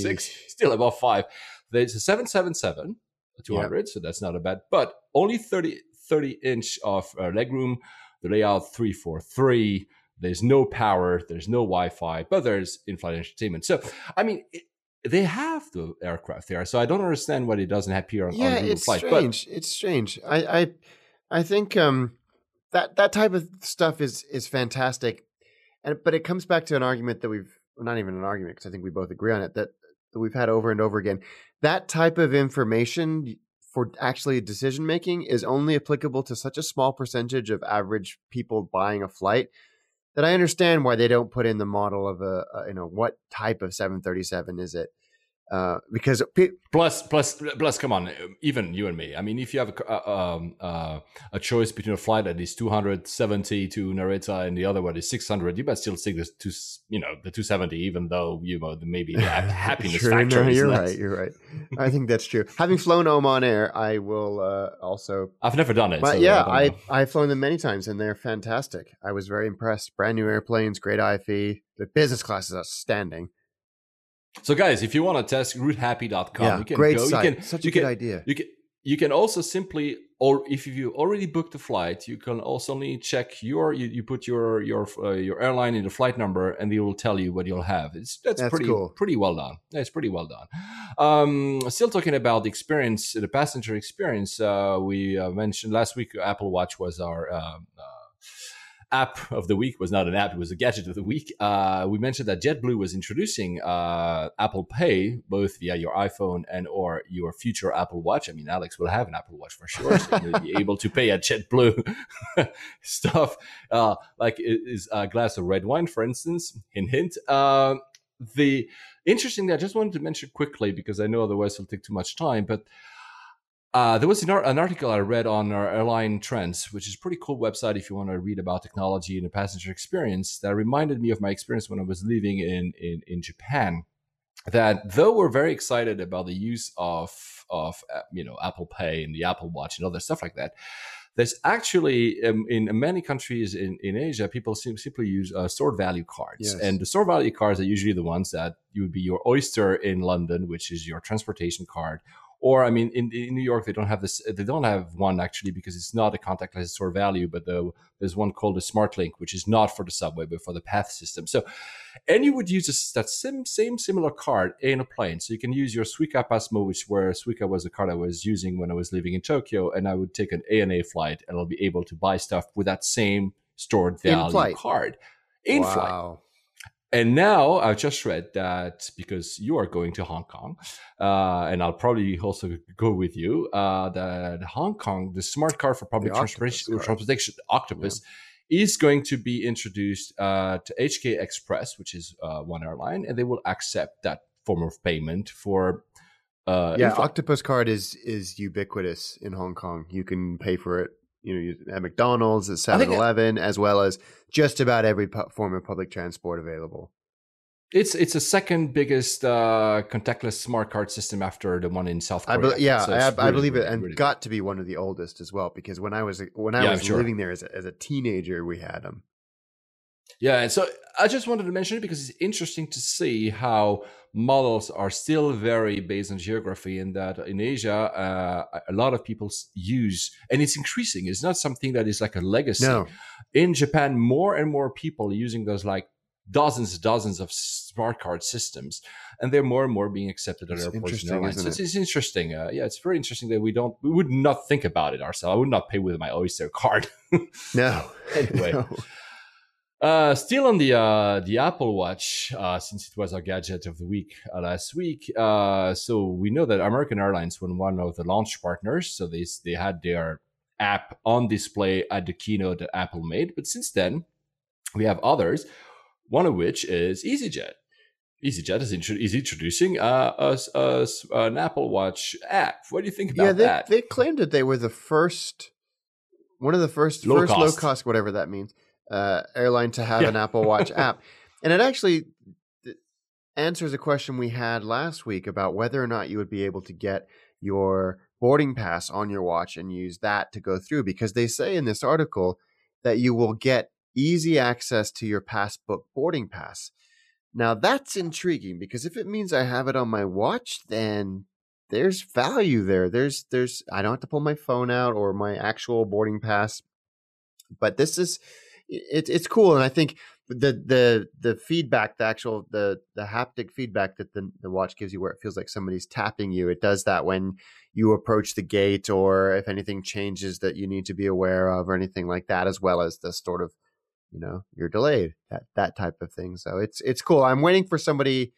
six, still above five. There's a seven seven seven 200, yeah. so that's not a bad, but only 30, 30 inch of uh, legroom. The layout 343. There's no power, there's no Wi Fi, but there's in flight entertainment. So, I mean, it, they have the aircraft there, so I don't understand why it doesn't appear on, yeah, on Google it's Flight. Strange. But it's strange. I, I, I think um, that that type of stuff is is fantastic, and but it comes back to an argument that we've well, not even an argument because I think we both agree on it that that we've had over and over again. That type of information for actually decision making is only applicable to such a small percentage of average people buying a flight that I understand why they don't put in the model of a, a you know what type of 737 is it uh, because pe- plus plus plus come on even you and me. I mean if you have a, um, uh, a choice between a flight that is 270 to narita and the other one is 600 you might still stick this to you know the 270 even though you know maybe the happiness true, factor no, you're right you're right. I think that's true. Having flown oman air i will uh, also i've never done it but so yeah i i've flown them many times and they're fantastic. I was very impressed. Brand new airplanes great ife the business class is outstanding so, guys, if you want to test routehappy.com, yeah, you can great go. Site. You can such a good can, idea. You can you can also simply or if you already booked a flight you can also only check your you, you put your your uh, your airline in the flight number and they will tell you what you'll have it's that's, That's pretty cool. pretty well done that's pretty well done um still talking about the experience the passenger experience uh we uh, mentioned last week apple watch was our um, uh, app of the week was not an app it was a gadget of the week. Uh, we mentioned that jetblue was introducing uh, apple pay both via your iphone and or your future apple watch. I mean alex will have an apple watch for sure so you'll be able to pay at jetblue stuff. Uh, like is a glass of red wine for instance. Hint hint. Uh, the interesting i just wanted to mention quickly because i know otherwise it'll take too much time but uh, there was an, an article I read on our airline trends, which is a pretty cool website if you want to read about technology and the passenger experience. That reminded me of my experience when I was living in in, in Japan. That though we're very excited about the use of of uh, you know Apple Pay and the Apple Watch and other stuff like that, there's actually um, in many countries in, in Asia, people sim- simply use uh, stored value cards, Yes. and the stored value cards are usually the ones that you would be your Oyster in London, which is your transportation card, or I mean, in, in New York, they don't have this. They don't have one actually because it's not a contactless store value, but the, there's one called the Smart Link, which is not for the subway but for the path system. So, and you would use this, that same same similar card in a plane. So you can use your Suica Pasmo, which where Suica was a card I was using when I was living in Tokyo, and I would take an ANA flight, and I'll be able to buy stuff with that same stored value flight. card in wow. flight. And now I've just read that because you are going to Hong Kong, uh, and I'll probably also go with you. Uh, that Hong Kong, the smart card for public transportation, transportation Octopus, is going to be introduced uh, to HK Express, which is uh, one airline, and they will accept that form of payment for. Uh, yeah. Octopus Card is is ubiquitous in Hong Kong. You can pay for it, you know, you- at McDonald's, at I 7-Eleven, as well as just about every form of public transport available. It's it's a second biggest uh, contactless smart card system after the one in South I Korea. be- yeah, So I, it's I really, believe it, and really got to be one of the oldest as well. Because when I was when I Yeah, was sure. living there as a, as a teenager, we had them. Yeah, and so I just wanted to mention it because it's interesting to see how models are still very based on geography, and that in Asia, uh, a lot of people use, and it's increasing. It's not something that is like a legacy. No, In Japan, more and more people are using those like dozens, dozens of smart card systems, and they're more and more being accepted at airports and airlines. isn't So it's, it's interesting. Uh, yeah, it's very interesting that we don't, we would not think about it ourselves. I would not pay with my Oyster card. no. Anyway. No. Uh, still on the uh, the Apple Watch, uh, since it was our gadget of the week uh, last week. Uh, so we know that American Airlines was one of the launch partners. So they they had their app on display at the keynote that Apple made. But since then, we have others. One of which is EasyJet. EasyJet is, intro- is introducing uh, us, us an Apple Watch app. What do you think about that? yeah, they, that? they claimed that they were the first, one of the first, Low first low cost. cost, whatever that means, uh, airline to have an Apple Watch app, and it actually answers a question we had last week about whether or not you would be able to get your boarding pass on your watch and use that to go through, because they say in this article that you will get easy access to your passbook boarding pass. Now that's intriguing because if it means I have it on my watch, then there's value there. There's there's I don't have to pull my phone out or my actual boarding pass. But this is it, it's cool, and I think the the the feedback, the actual the the haptic feedback that the the watch gives you, where it feels like somebody's tapping you, it does that when you approach the gate or if anything changes that you need to be aware of or anything like that, as well as the sort of you know you're delayed that that type of thing. So it's it's cool. I'm waiting for somebody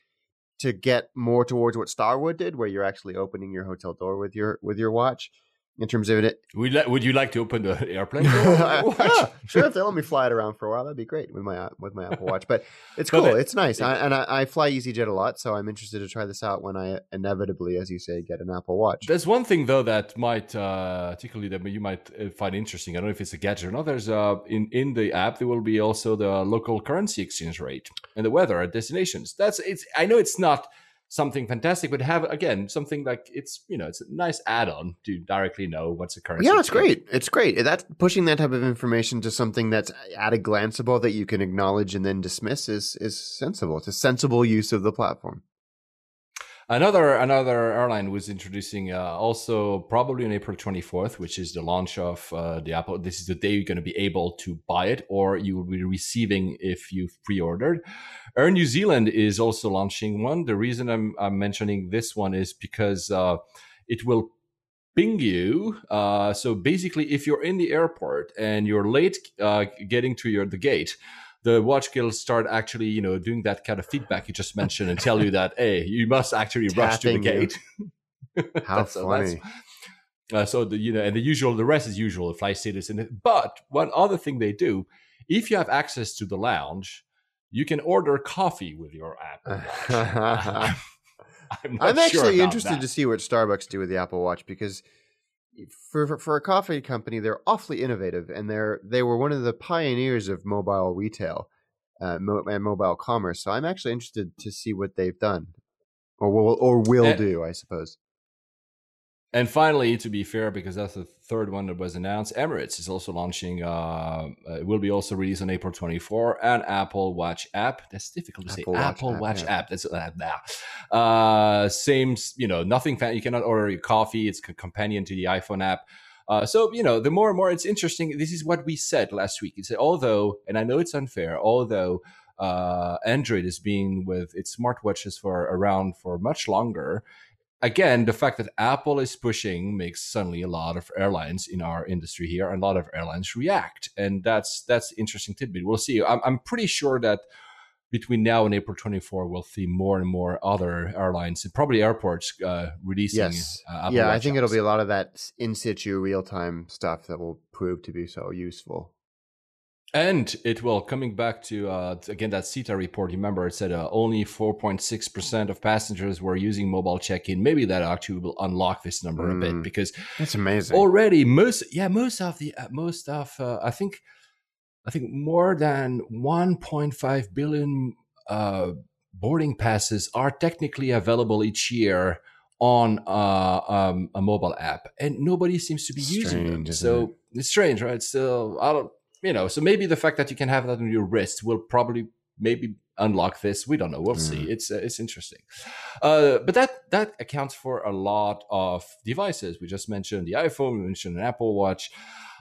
to get more towards what Starwood did, where you're actually opening your hotel door with your with your watch. In terms of it, would, li- would you like to open the airplane? door with your watch? yeah, sure. If they let me fly it around for a while, that'd be great with my with my Apple Watch. But it's cool. it- it's nice, I, and I, I fly EasyJet a lot, so I'm interested to try this out when I inevitably, as you say, get an Apple Watch. There's one thing though that might, uh, particularly that you might uh, find interesting. I don't know if it's a gadget or not. There's uh, in in the app there will be also the local currency exchange rate and the weather at destinations. That's it's. I know it's not something fantastic, but have again something like it's you know it's a nice add-on to directly know what's occurring. Yeah, it's great. It's great. That pushing that type of information to something that's at a glanceable that you can acknowledge and then dismiss is is sensible. It's a sensible use of the platform. Another another airline was introducing uh, also probably on April 24th, which is the launch of uh, the Apple. This is the day you're going to be able to buy it, or you will be receiving if you've pre-ordered. Air New Zealand is also launching one. The reason I'm, I'm mentioning this one is because uh, it will ping you. Uh, so basically, if you're in the airport and you're late uh, getting to your the gate the watch will start actually, you know, doing that kind of feedback you just mentioned and tell you that, hey, you must actually rush to the gate. How funny. Uh, so the you know, and the usual, the rest is usual. The flight status it. But one other thing they do, if you have access to the lounge, you can order coffee with your Apple Watch. I'm, I'm actually interested that. to see what Starbucks do with the Apple Watch because for, for, for a coffee company, they're awfully innovative, and they're they were one of the pioneers of mobile retail uh, mo- and mobile commerce. So I'm actually interested to see what they've done, or will or will and, do, I suppose. And finally, to be fair, because that's the third one that was announced, Emirates is also launching. Uh, it will be also released on April 24, an Apple Watch app. That's difficult to Apple say. Watch Apple app, Watch yeah. app. That's uh, nah. uh, same. You know, nothing. Fan- you cannot order your coffee. It's a companion to the iPhone app. Uh, so you know, the more and more it's interesting. This is what we said last week. It's although, and I know it's unfair, although uh, Android is being with its smartwatches for around for much longer again, the fact that Apple is pushing makes suddenly a lot of airlines in our industry here, and a lot of airlines react, and that's that's interesting tidbit. We'll see. I'm, I'm pretty sure that between now and April 24, we'll see more and more other airlines and probably airports uh, releasing. Yes. Uh, yeah, I think apps. it'll be a lot of that in situ real time stuff that will prove to be so useful. And it will coming back to uh, again that SITA report. Remember, it said uh, only 4.6 percent of passengers were using mobile check-in. Maybe that actually will unlock this number mm, a bit mm. because that's amazing. Already, most yeah, most of the uh, most of uh, I think I think more than 1.5 billion uh, boarding passes are technically available each year on uh, um, a mobile app, and nobody seems to be strange, using them. So it? it's strange, right? Still, I don't you know, so maybe the fact that you can have that on your wrist will probably maybe unlock this. We don't know. We'll mm. see. It's uh, it's interesting, uh, but that that accounts for a lot of devices. We just mentioned the iPhone. We mentioned an Apple Watch.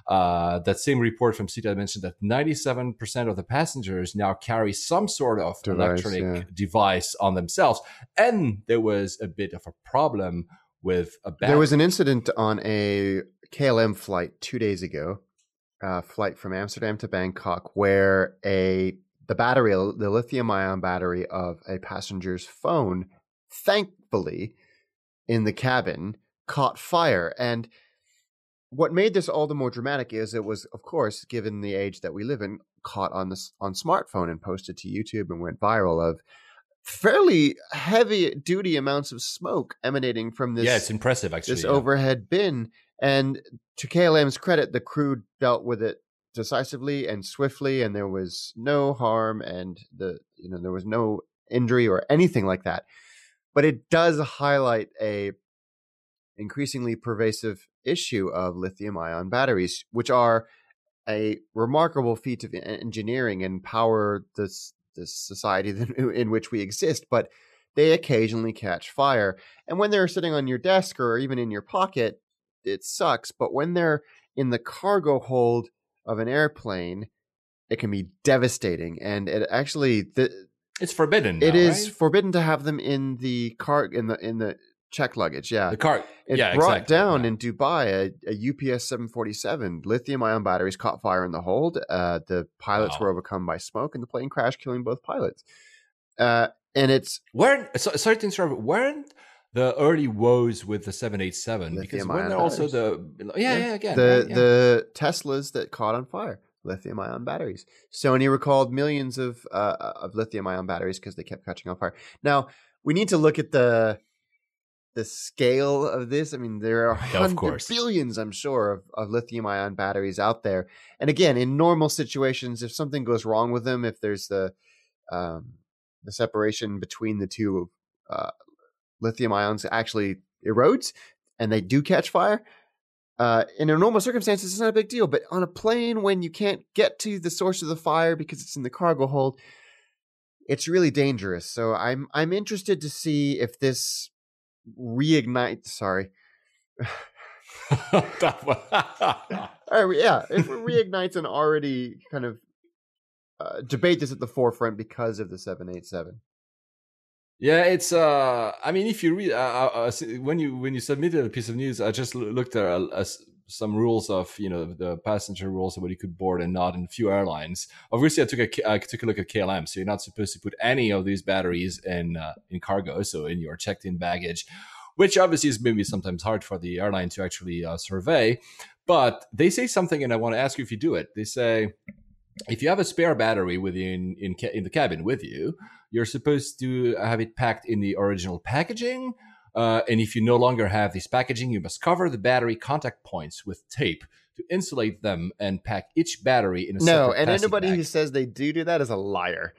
Uh, that same report from SITA mentioned that 97% of the passengers now carry some sort of device, electronic yeah. device on themselves. And there was a bit of a problem with a battery. There was an incident on a KLM flight two days ago uh, flight from Amsterdam to Bangkok where a the battery, the lithium ion battery of a passenger's phone, thankfully, in the cabin, caught fire. And what made this all the more dramatic is it was, of course, given the age that we live in, caught on this on smartphone and posted to YouTube and went viral of fairly heavy duty amounts of smoke emanating from this. Yeah, it's impressive actually. This yeah. overhead bin, and to KLM's credit, the crew dealt with it decisively and swiftly, and there was no harm, and the you know there was no injury or anything like that. But it does highlight a increasingly pervasive issue of lithium ion batteries, which are a remarkable feat of engineering and power this this society in which we exist, but they occasionally catch fire. And when they're sitting on your desk or even in your pocket, it sucks. But when they're in the cargo hold of an airplane, it can be devastating. And it actually the it's forbidden. Now, it is right? forbidden to have them in the car in the in the check luggage. Yeah, the car. It yeah, brought exactly. down yeah. in Dubai a, a, UPS 747 lithium ion batteries caught fire in the hold. Uh, the pilots wow. were overcome by smoke, and the plane crashed, killing both pilots. Uh, and it's weren't so, sorry to interrupt. Weren't the early woes with the 787 because when they're also the yeah, yeah, yeah again the right? yeah. the Teslas that caught on fire lithium ion batteries. Sony recalled millions of uh, of lithium ion batteries because they kept catching on fire. Now we need to look at the the scale of this. I mean, there are hundreds, billions, I'm sure, of, of lithium ion batteries out there. And again, in normal situations, if something goes wrong with them, if there's the um, the separation between the two uh, lithium ions actually erodes and they do catch fire, uh, in a normal circumstances, it's not a big deal. But on a plane, when you can't get to the source of the fire because it's in the cargo hold, it's really dangerous. So I'm I'm interested to see if this reignite. Sorry. Right, yeah, if it reignites an already kind of uh, debate that's at the forefront because of the 787. Yeah, it's. uh I mean, if you read uh, uh, uh when you when you submitted a piece of news, I just looked at some rules of you know the passenger rules of what you could board and not in a few airlines. Obviously, I took a I took a look at KLM, so you're not supposed to put any of these batteries in uh, in cargo, so in your checked-in baggage, which obviously is maybe sometimes hard for the airline to actually uh, survey. But they say something, and I want to ask you if you do it. They say if you have a spare battery within in in the cabin with you, you're supposed to have it packed in the original packaging. Uh, and if you no longer have this packaging, you must cover the battery contact points with tape to insulate them and pack each battery in a separate no. And anybody bag. who says they do do that is a liar.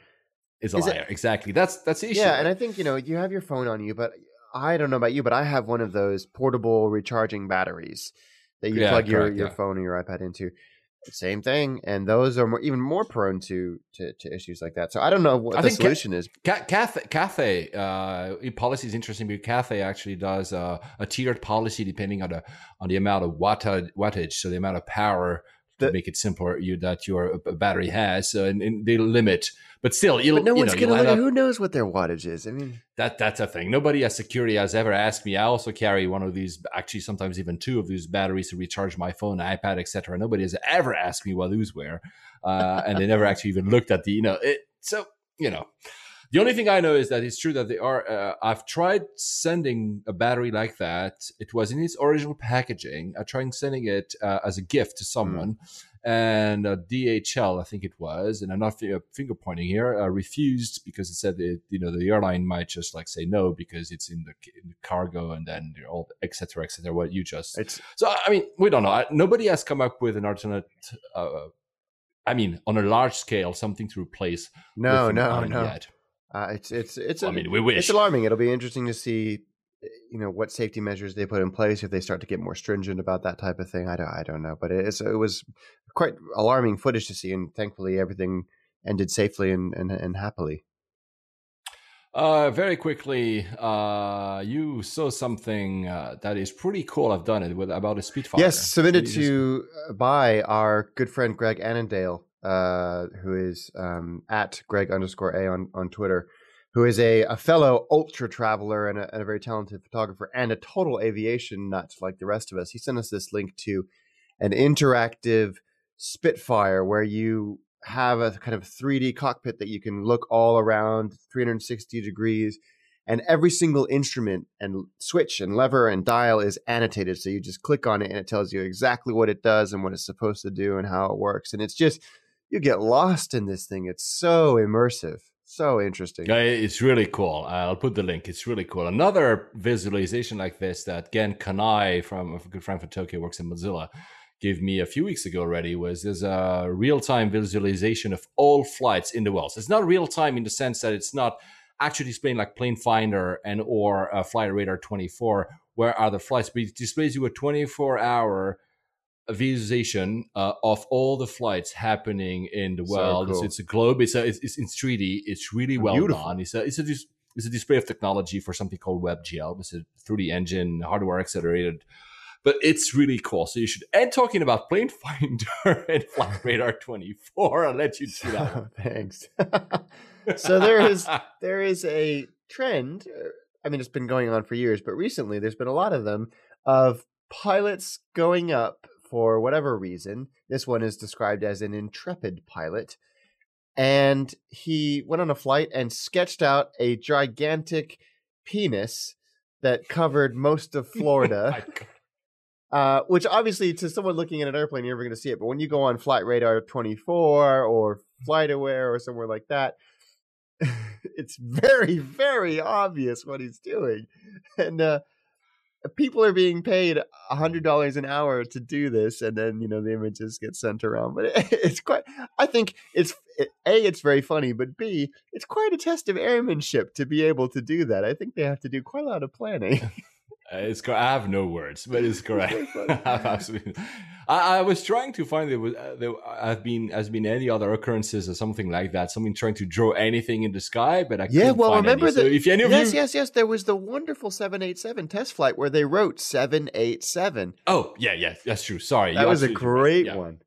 Is a is liar. It, exactly. That's that's the issue. Yeah, and I think you know you have your phone on you, but I don't know about you, but I have one of those portable recharging batteries that you yeah, plug correct, your, your yeah. phone or your iPad into same thing, and those are more, even more prone to, to, to issues like that. So I don't know what I the solution ca- is. Ca- Cathay, Cathay uh, policy is interesting because Cathay actually does uh, a tiered policy depending on the on the amount of wattage, wattage so the amount of power to make it simpler you that your battery has. So and, and they limit but still, you'll, but no one's know, gonna. Up, who knows what their wattage is? I mean, that that's a thing. Nobody at security has ever asked me. I also carry one of these, actually, sometimes even two of these batteries to recharge my phone, iPad, etc. Nobody has ever asked me what those were, uh, and they never actually even looked at the, you know, it. So you know. The only thing I know is that it's true that they are. Uh, I've tried sending a battery like that. It was in its original packaging. I tried sending it uh, as a gift to hmm. someone, mm and uh, DHL, I think it was, and I'm not finger pointing here, uh, refused because it said that you know the airline might just like say no because it's in the, in the cargo and then all etc. etc. What you just it's, so I mean we don't know. I, nobody has come up with an alternate. Uh, I mean, on a large scale, something to replace. No, no, no. Yet. Uh, it's it's it's. Well, I mean, we wish. It's alarming. It'll be interesting to see you know what safety measures they put in place if they start to get more stringent about that type of thing i don't i don't know but it's it was quite alarming footage to see and thankfully everything ended safely and and, and happily uh, very quickly, uh, you saw something uh, that is pretty cool. I've done it with about a Spitfire. Yes, submitted to. Uh, by our good friend Greg Annandale, uh, who is um, at Greg underscore a on on Twitter who is a, a fellow ultra traveler and a, and a, very talented photographer and a total aviation nut like the rest of us. He sent us this link to an interactive Spitfire where you have a kind of 3D cockpit that you can look all around 360 degrees and every single instrument and switch and lever and dial is annotated so you just click on it and it tells you exactly what it does and what it's supposed to do and how it works and it's just you get lost in this thing it's so immersive so interesting. Yeah, it's really cool. I'll put the link. It's really cool. Another visualization like this that Gen Kanai from a good friend from Tokyo works in Mozilla gave me a few weeks ago already was there's a real-time visualization of all flights in the world. So it's not real time in the sense that it's not actually displaying like plane finder and or uh, flight radar 24 where are the flights but it displays you a 24 hour visualization uh, of all the flights happening in the world. So cool. it's, it's, a globe. It's a it's, it's in 3D. It's really well Beautiful. done. It's a it's a it's a display of technology for something called WebGL. It's a 3D engine, hardware accelerated. But it's really cool. So you should. And talking about Plane Finder and Flight Radar 24, I'll let you do that. Thanks. so there is there is a trend. Uh, I mean, it's been going on for years, but recently there's been a lot of them of pilots going up for whatever reason. This one is described as an intrepid pilot. And he went on a flight and sketched out a gigantic penis that covered most of oh Florida. uh, which obviously, to someone looking at an airplane, you're never going to see it. But when you go on Flight Radar 24 or FlightAware or somewhere like that, it's very, very obvious what he's doing. And uh, people are being paid a hundred dollars an hour to do this, and then you know the images get sent around. But it, it's quite. I think it's it, a. It's very funny, but b. It's quite a test of airmanship to be able to do that. I think they have to do quite a lot of planning. Uh, it's correct. I have no words, but it's correct. Absolutely. I, I, was trying to find there was uh, there have been has been any other occurrences or something like that. Something trying to draw anything in the sky, but I yeah. Well, remember that? So if any of yes, you, yes, yes. There was the wonderful seven eight seven test flight where they wrote seven eight seven. Oh yeah, yeah, that's true. Sorry, that was a great right. one.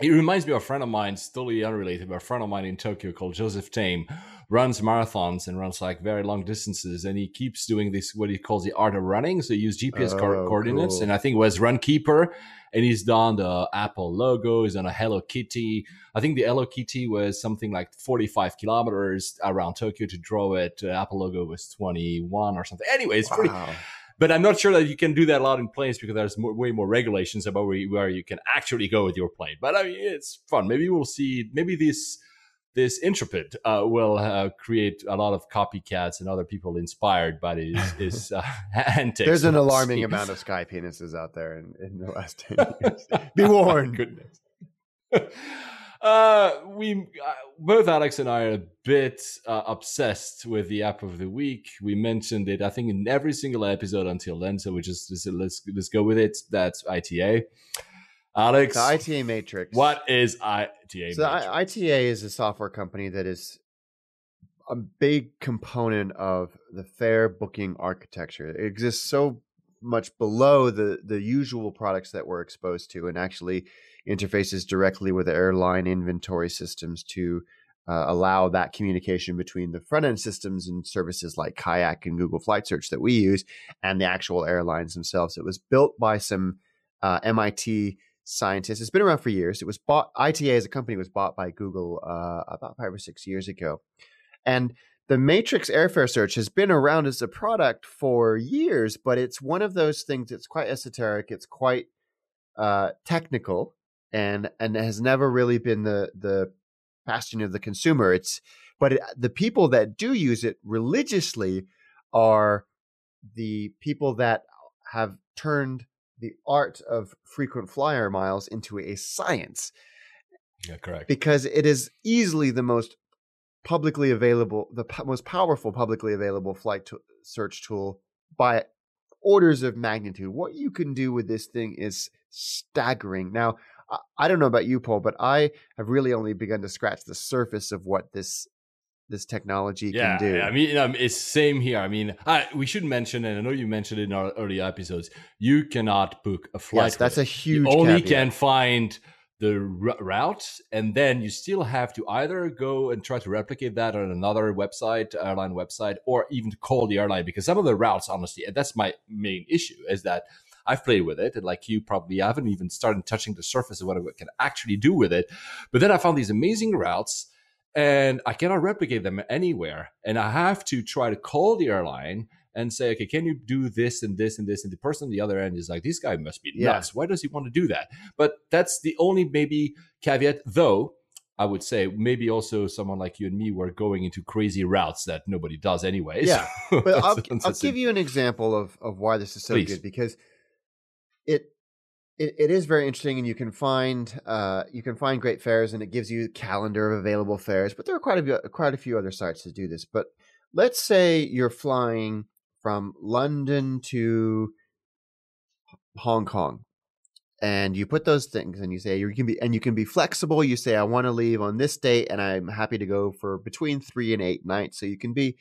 It reminds me of a friend of mine, it's totally unrelated, but a friend of mine in Tokyo called Joseph Tame runs marathons and runs like very long distances. And he keeps doing this, what he calls the art of running. So he uses GPS oh, co- coordinates. Cool. And I think it was Runkeeper. And he's done the Apple logo, he's done a Hello Kitty. I think the Hello Kitty was something like 45 kilometers around Tokyo to draw it. The Apple logo was 21 or something. Anyway, it's wow. pretty but I'm not sure that you can do that a lot in planes because there's more, way more regulations about where you, where you can actually go with your plane. But I mean, it's fun. Maybe we'll see. Maybe this this Intrepid uh, will uh, create a lot of copycats and other people inspired by his, his uh, antics. There's an alarming amount of sky penises out there in, in the last 10 years. Be warned. Goodness. Uh, we uh, both Alex and I are a bit uh, obsessed with the app of the week. We mentioned it, I think, in every single episode until then. So we just, just let's let's go with it. That's ITA. Alex, the ITA Matrix. What is ITA? So? ITA is a software company that is a big component of the fare booking architecture. It exists so much below the the usual products that we're exposed to, and actually interfaces directly with airline inventory systems to uh, allow that communication between the front end systems and services like Kayak and Google Flight Search that we use and the actual airlines themselves. It was built by some uh, MIT scientists. It's been around for years. It was bought, ITA as a company was bought by Google uh, about five or six years ago. And the Matrix airfare search has been around as a product for years, but it's one of those things that's quite esoteric. It's quite uh, technical and and has never really been the the bastion of the consumer. It's but it, the people that do use it religiously are the people that have turned the art of frequent flyer miles into a science. Yeah, correct. Because it is easily the most publicly available, the most powerful publicly available flight to- search tool by orders of magnitude. What you can do with this thing is staggering. Now, I don't know about you, Paul, but I have really only begun to scratch the surface of what this this technology yeah, can do. Yeah, I mean, um, it's same here. I mean, I, we should mention, and I know you mentioned it in our early episodes, you cannot book a flight. Yes, that's a huge. You only caveat. can find the r- route, and then you still have to either go and try to replicate that on another website, airline website, or even call the airline because some of the routes, honestly, that's my main issue, is that I've played with it, and like you probably haven't even started touching the surface of what I can actually do with it. But then I found these amazing routes, and I cannot replicate them anywhere. And I have to try to call the airline and say, okay, can you do this and this and this? And the person on the other end is like, this guy must be nuts. Yeah. Why does he want to do that? But that's the only maybe caveat, though. I would say maybe also someone like you and me were going into crazy routes that nobody does anyways. Yeah, but I'll, I'll give you an example of of why this is so Please. good because it it is very interesting, and you can find uh, you can find great fares, and it gives you calendar of available fares. But there are quite a few, quite a few other sites to do this. But let's say you're flying from London to Hong Kong, and you put those things, and you say you can be and you can be flexible. You say I want to leave on this date, and I'm happy to go for between three and eight nights. So you can be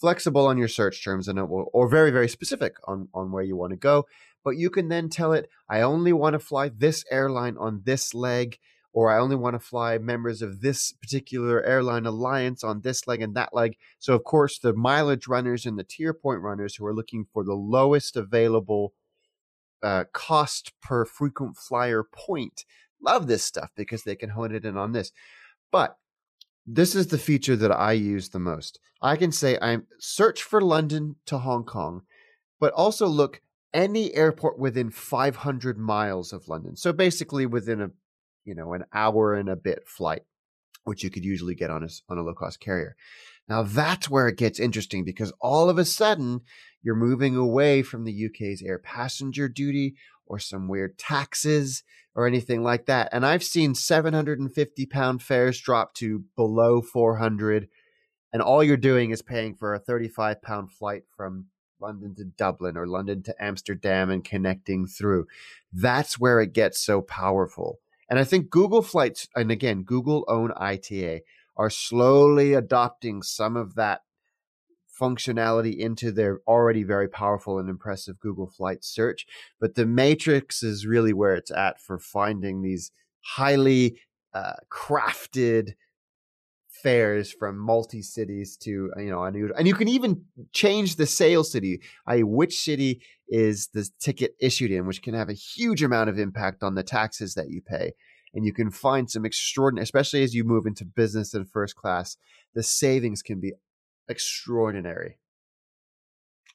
flexible on your search terms and it will, or very very specific on on where you want to go but you can then tell it, I only want to fly this airline on this leg, or I only want to fly members of this particular airline alliance on this leg and that leg. So, of course, the mileage runners and the tier point runners who are looking for the lowest available uh, cost per frequent flyer point love this stuff because they can hone it in on this. But this is the feature that I use the most. I can say I'm search for London to Hong Kong, but also look any airport within 500 miles of London. So basically within a, you know, an hour and a bit flight, which you could usually get on a, on a low cost carrier. Now that's where it gets interesting because all of a sudden you're moving away from the UK's air passenger duty or some weird taxes or anything like that. And I've seen 750 pound fares drop to below 400 and all you're doing is paying for a 35 pound flight from London to Dublin or London to Amsterdam and connecting through. That's where it gets so powerful. And I think Google Flights, and again, Google own ITA, are slowly adopting some of that functionality into their already very powerful and impressive Google Flight search. But the matrix is really where it's at for finding these highly uh, crafted fares from multi cities to you know and you can even change the sales city i.e which city is the ticket issued in which can have a huge amount of impact on the taxes that you pay and you can find some extraordinary especially as you move into business and first class the savings can be extraordinary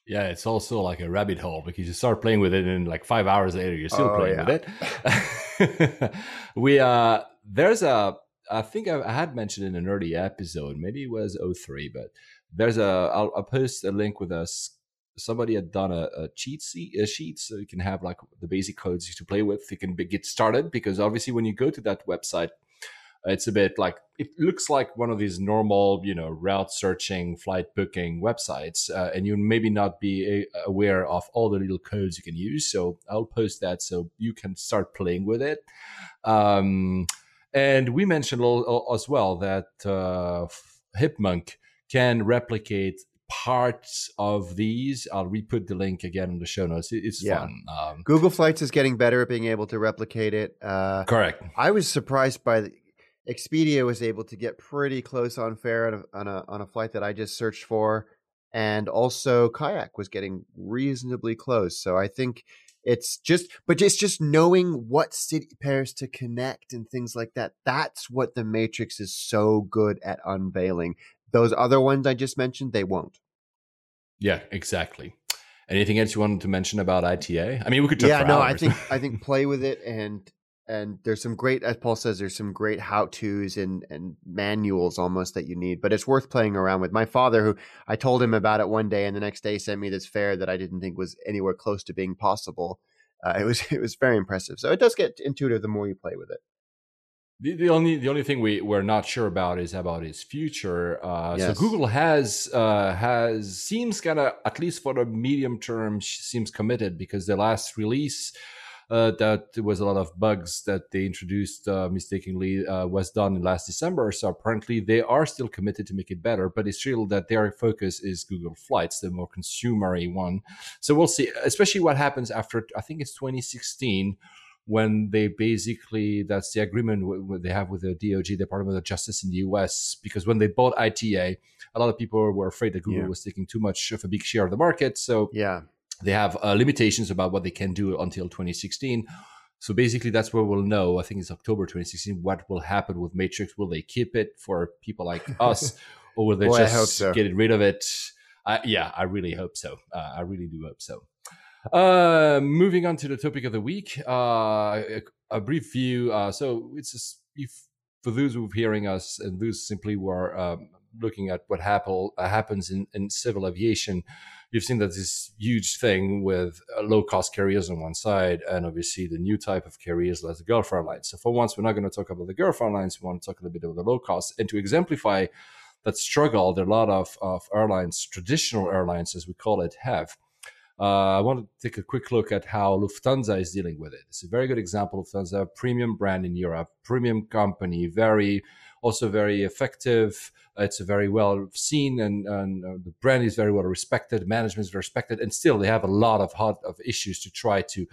yeah, it's also like a rabbit hole because you start playing with it and like five hours later you're still oh, playing yeah. with it. we uh there's a I think I, had mentioned in an early episode, maybe it was 03, but there's a I'll, I'll post a link with us. Somebody had done a, a cheat sheet, a sheet, so you can have like the basic codes to play with. You can be, get started because obviously when you go to that website, it's a bit like it looks like one of these normal, you know, route searching, flight booking websites, uh, and you maybe not be a, aware of all the little codes you can use. So I'll post that so you can start playing with it. Um, and we mentioned as well that uh, Hipmunk can replicate parts of these. I'll re-put the link again in the show notes. It's yeah. fun. Um, Google Flights is getting better at being able to replicate it. Uh, correct. I was surprised by the, Expedia was able to get pretty close on fare on a, on a on a flight that I just searched for, and also Kayak was getting reasonably close. So I think it's just, but it's just knowing what city pairs to connect and things like that. That's what the Matrix is so good at unveiling. Those other ones I just mentioned, they won't. Yeah, exactly. Anything else you wanted to mention about ITA? I mean, we could talk. Yeah, no, hours. I think I think play with it and and there's some great as paul says there's some great how to's and and manuals almost that you need but it's worth playing around with my father who i told him about it one day and the next day sent me this fare that i didn't think was anywhere close to being possible uh, it was it was very impressive so it does get intuitive the more you play with it the, the only the only thing we we're not sure about is about its future. Uh, yes. So Google has uh, has seems kind of at least for the medium term seems committed because the last release uh, that there was a lot of bugs that they introduced uh, mistakenly uh, was done in last December. So apparently they are still committed to make it better, but it's real that their focus is Google Flights, the more consumery one. So we'll see, especially what happens after I think it's 2016 when they basically that's the agreement w- they have with the DOJ Department of Justice in the US because when they bought ITA a lot of people were afraid that Google yeah. was taking too much of a big share of the market so yeah they have uh, limitations about what they can do until 2016. So basically, that's where we'll know. I think it's October 2016. What will happen with Matrix? Will they keep it for people like us, or will they Boy, just so. get rid of it? Uh, yeah, I really hope so. Uh, I really do hope so. Uh, moving on to the topic of the week, uh, a, a, brief view. Uh, so it's just, if, for those who are hearing us and those simply were um, looking at what happen, happens in, in civil aviation you've seen that this huge thing with uh, low cost carriers on one side and obviously the new type of carriers like the Gulf Airlines. So for once, we're not going to talk about the Gulf Airlines. We want to talk a little bit about the low cost and to exemplify that struggle that a lot of, of airlines, traditional airlines as we call it, have. Uh, I want to take a quick look at how Lufthansa is dealing with it. It's a very good example. Of Lufthansa, premium brand in Europe, premium company, very also very effective. It's very well seen, and, and uh, the brand is very well respected. Management is respected, and still they have a lot of hot of issues to try to,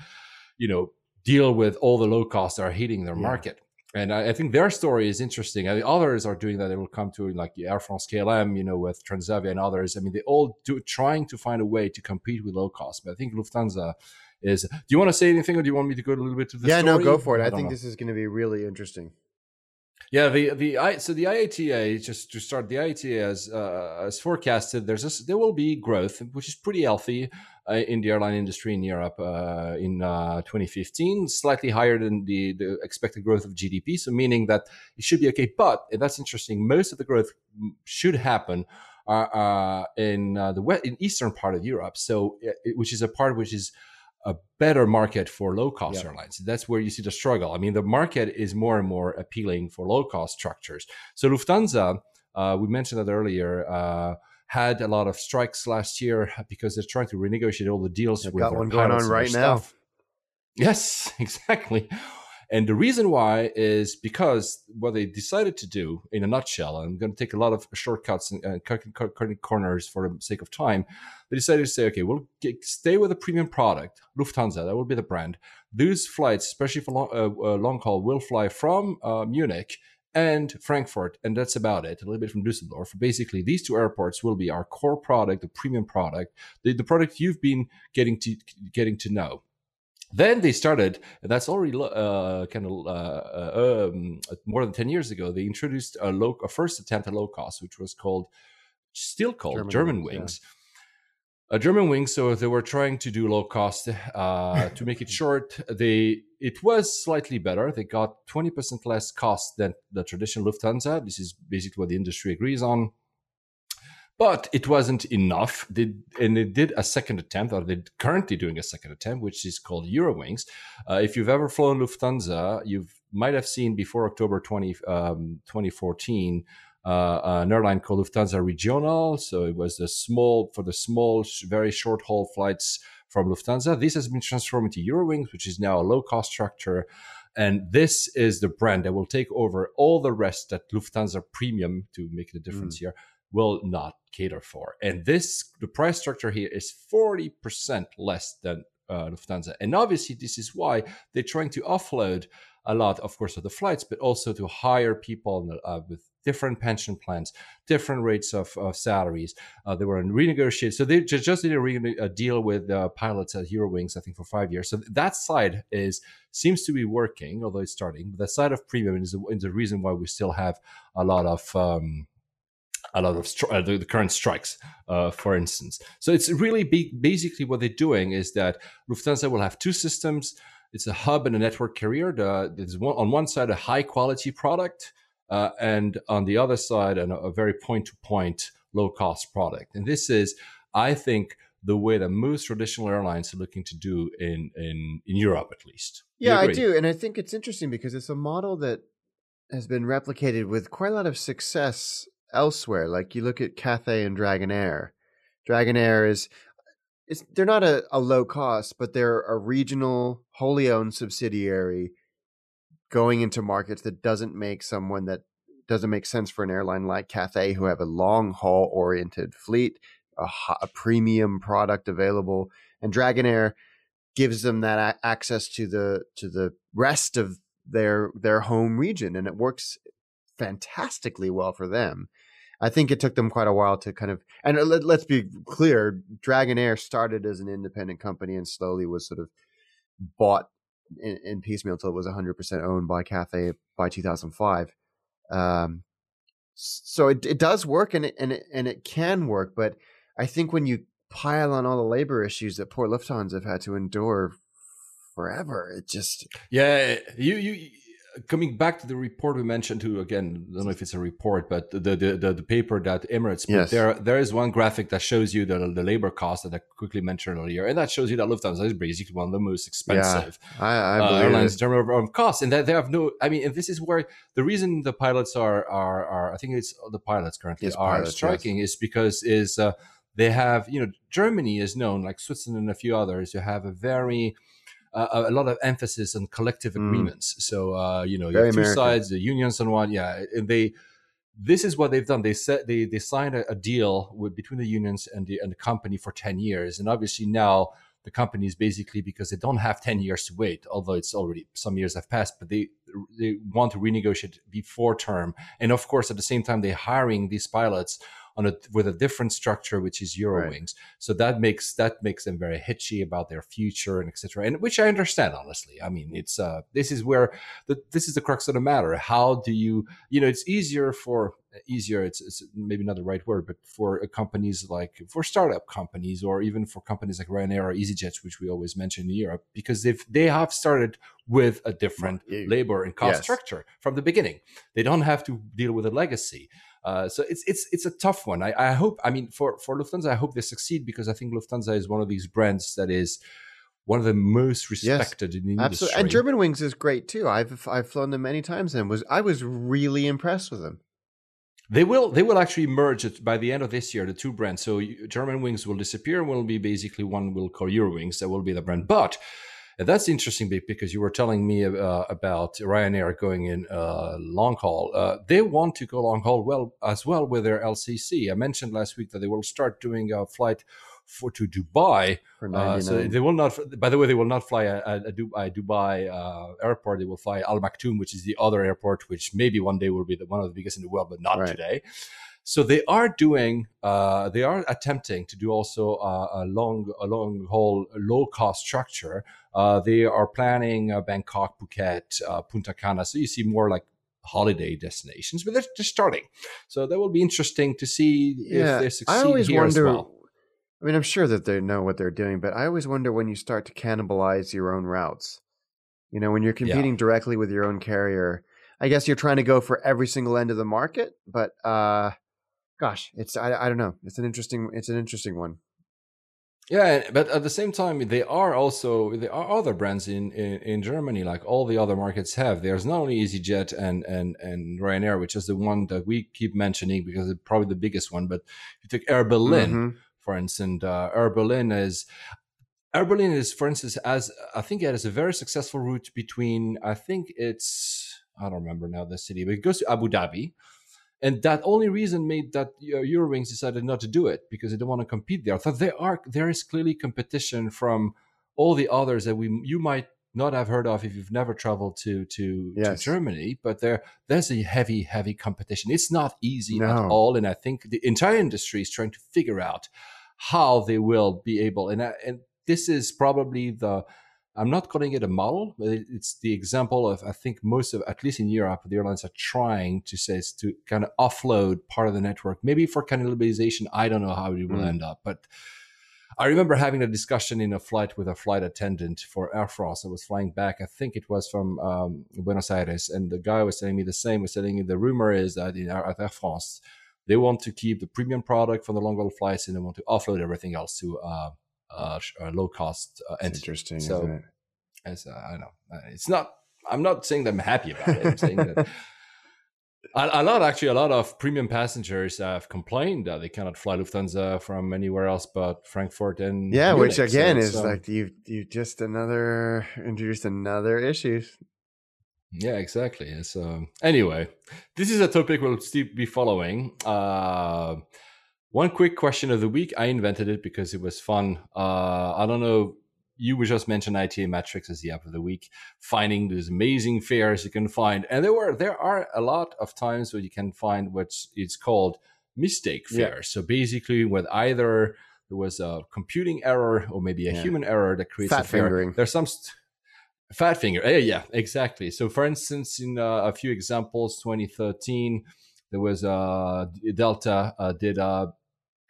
you know, deal with all the low costs that are hitting their yeah. market. And I, I, think their story is interesting. I mean, others are doing that. They will come to like Air France KLM, you know, with Transavia and others. I mean, they all do trying to find a way to compete with low cost. But I think Lufthansa is. Do you want to say anything, or do you want me to go a little bit to the? Yeah, story? no, go for it. I, I think know. this is going to be really interesting. Yeah, the the I, so the IATA just to start the IATA as uh, as forecasted, there's a, there will be growth, which is pretty healthy uh, in the airline industry in Europe uh, in uh, 2015, slightly higher than the the expected growth of GDP. So meaning that it should be okay. But that's interesting. Most of the growth should happen uh, in uh, the west, in eastern part of Europe. So which is a part which is a better market for low cost yeah. airlines. That's where you see the struggle. I mean, the market is more and more appealing for low cost structures. So Lufthansa, uh, we mentioned that earlier, uh, had a lot of strikes last year because they're trying to renegotiate all the deals. They've with got one going on right now. Yes, exactly. And the reason why is because what they decided to do, in a nutshell, I'm going to take a lot of shortcuts and cutting, corners for the sake of time. They decided to say, okay, we'll get, stay with a premium product, Lufthansa, that will be the brand. Those flights, especially for long, uh, uh, long haul, will fly from uh, Munich and Frankfurt, and that's about it. A little bit from Düsseldorf. Basically, these two airports will be our core product, the premium product, the, the product you've been getting to getting to know. Then they started, and that's already uh, kind of uh, um, more than ten years ago. They introduced a low, a first attempt at low cost, which was called, still called German, Germanwings. wings. A German wing, so they were trying to do low cost. Uh, to make it short, they it was slightly better. They got twenty percent less cost than the traditional Lufthansa. This is basically what the industry agrees on but it wasn't enough. They, and they did a second attempt, or they're currently doing a second attempt, which is called Eurowings. Uh, if you've ever flown Lufthansa, you might have seen before October 20, um, 2014 uh, an airline called Lufthansa Regional. So it was the small for the small, very short haul flights from Lufthansa. This has been transformed into Eurowings, which is now a low cost structure. And this is the brand that will take over all the rest that Lufthansa Premium, to make the difference mm. here, will not cater for. And this, the price structure here is 40% less than uh, Lufthansa. And obviously, this is why they're trying to offload a lot, of course, of the flights, but also to hire people uh, with different pension plans, different rates of, of salaries. Uh, they were in renegotiate. So they just, just did a, re- a deal with uh, pilots at Eurowings, I think, for five years. So that side is seems to be working, although it's starting. But the side of premium is the, is the reason why we still have a lot of um, a lot of stri- uh, the, the, current strikes, uh, for instance. So it's really big. Basically, what they're doing is that Lufthansa will have two systems. It's a hub and a network carrier. The, there's one, on one side a high quality product, uh, and on the other side an, a very point to point low cost product. And this is, I think, the way that most traditional airlines are looking to do in in, in Europe, at least. Yeah, I do, and I think it's interesting because it's a model that has been replicated with quite a lot of success elsewhere. Like you look at Cathay and Dragonair. Dragonair is it's, they're not a, a low cost, but they're a regional, wholly owned subsidiary going into markets that doesn't make someone that doesn't make sense for an airline like Cathay, who have a long haul oriented fleet, a, a, premium product available, and Dragonair gives them that a- access to the to the rest of their their home region, and it works fantastically well for them. I think it took them quite a while to kind of, and let, us be clear, Dragonair started as an independent company and slowly was sort of bought in, in piecemeal until it was 100% owned by Cathay by 2005. Um, so it, it does work and it, and it, and it can work, but I think when you pile on all the labor issues that poor Lufthansa have had to endure forever, it just yeah, you you coming back to the report we mentioned to again i don't know if it's a report but the the, the, the paper that emirates put yes. there there is one graphic that shows you the, the labor cost that i quickly mentioned earlier and that shows you that lufthansa is basically one of the most expensive yeah, I, I uh, airlines in terms of, of cost and that they have no i mean and this is where the reason the pilots are are, are i think it's the pilots currently are pilots, striking yes. is because is uh, they have you know germany is known like switzerland and a few others to have a very uh, a lot of emphasis on collective mm. agreements. So uh, you know, you have two American. sides, the unions and one, yeah, and they. This is what they've done. They said they they signed a, a deal with between the unions and the and the company for ten years, and obviously now the company is basically because they don't have 10 years to wait although it's already some years have passed but they they want to renegotiate before term and of course at the same time they're hiring these pilots on a with a different structure, which is Eurowings. Right. So that makes that makes them very hitchy about their future and etc. And which I understand honestly. I mean, it's uh, this is where the, this is the crux of the matter. How do you you know it's easier for easier it's, it's maybe not the right word but for companies like for startup companies or even for companies like Ryanair or EasyJet which we always mention in Europe because they've they have started with a different labor and cost yes. structure from the beginning they don't have to deal with a legacy uh, so it's it's it's a tough one. I, I hope. I mean, for for Lufthansa, I hope they succeed because I think Lufthansa is one of these brands that is one of the most respected yes, in the absolutely. industry. And Germanwings is great too. I've I've flown them many times and was I was really impressed with them. They will they will actually merge it by the end of this year. The two brands. So Germanwings will disappear. and Will be basically one will call Eurowings. That will be the brand. But and that's interesting because you were telling me uh, about Ryanair going in uh, long haul. Uh, they want to go long haul well as well with their LCC. I mentioned last week that they will start doing a flight for to Dubai. Uh, so they will not. By the way, they will not fly a, a, a Dubai uh, airport. They will fly Al Maktoum, which is the other airport, which maybe one day will be the, one of the biggest in the world, but not right. today. So they are doing, uh, they are attempting to do also a long, a long haul, low cost structure. Uh, they are planning uh, Bangkok, Phuket, uh, Punta Cana. So you see more like holiday destinations, but they're just starting. So that will be interesting to see yeah, if they succeed I always here wonder, as well. I mean, I'm sure that they know what they're doing, but I always wonder when you start to cannibalize your own routes. You know, when you're competing yeah. directly with your own carrier, I guess you're trying to go for every single end of the market, but uh gosh, it's I, I don't know. It's an interesting it's an interesting one. Yeah, but at the same time, they are also there are other brands in, in, in Germany, like all the other markets have. There's not only EasyJet and and and Ryanair, which is the one that we keep mentioning because it's probably the biggest one. But if you take Air Berlin, mm-hmm. for instance, uh, Air Berlin is Air Berlin is, for instance, as I think it has a very successful route between I think it's I don't remember now the city, but it goes to Abu Dhabi and that only reason made that uh, Eurowings decided not to do it because they don't want to compete there. Thought there are there is clearly competition from all the others that we you might not have heard of if you've never traveled to to, yes. to Germany, but there there's a heavy heavy competition. It's not easy no. at all, and I think the entire industry is trying to figure out how they will be able. And uh, and this is probably the I'm not calling it a model. but It's the example of I think most of at least in Europe, the airlines are trying to say to kind of offload part of the network, maybe for cannibalization. I don't know how it will mm. end up, but I remember having a discussion in a flight with a flight attendant for Air France. I was flying back. I think it was from um, Buenos Aires, and the guy was telling me the same. Was telling me the rumor is that in Air, at Air France, they want to keep the premium product for the long haul flights, and they want to offload everything else to. Uh, uh, uh, low cost uh, entity. Interesting, so, As uh, I know, uh, it's not. I'm not saying that I'm happy about it. I'm saying that a, lot, actually, a lot of premium passengers have complained that they cannot fly Lufthansa from anywhere else but Frankfurt and yeah, Munich. which again so, is um, like you you just another introduced another issue. Yeah, exactly. So anyway, this is a topic we'll still be following. Uh, one quick question of the week. I invented it because it was fun. Uh, I don't know. You were just mentioned ITA Matrix as the app of the week, finding these amazing fares you can find, and there were there are a lot of times where you can find what's it's called mistake fares. Yeah. So basically, with either there was a computing error or maybe a yeah. human error that creates fat a fare. Fingering. There's some. St- fat finger. Yeah, yeah, exactly. So, for instance, in uh, a few examples, 2013, there was uh, Delta uh, did a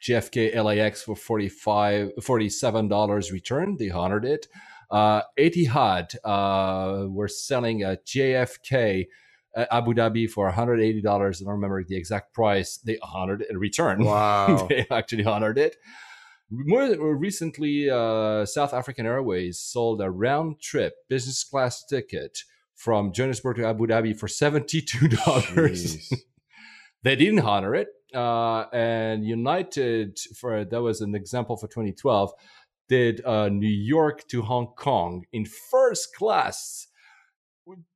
JFK LAX for 45 $47 return. They honored it. Uh, Etihad uh, were selling a JFK uh, Abu Dhabi for $180. I don't remember the exact price. They honored it in return. Wow. they actually honored it. More recently, uh, South African Airways sold a round trip business class ticket from Johannesburg to Abu Dhabi for $72. they didn't honor it uh, and United for that was an example for 2012 did uh, New York to Hong Kong in first class,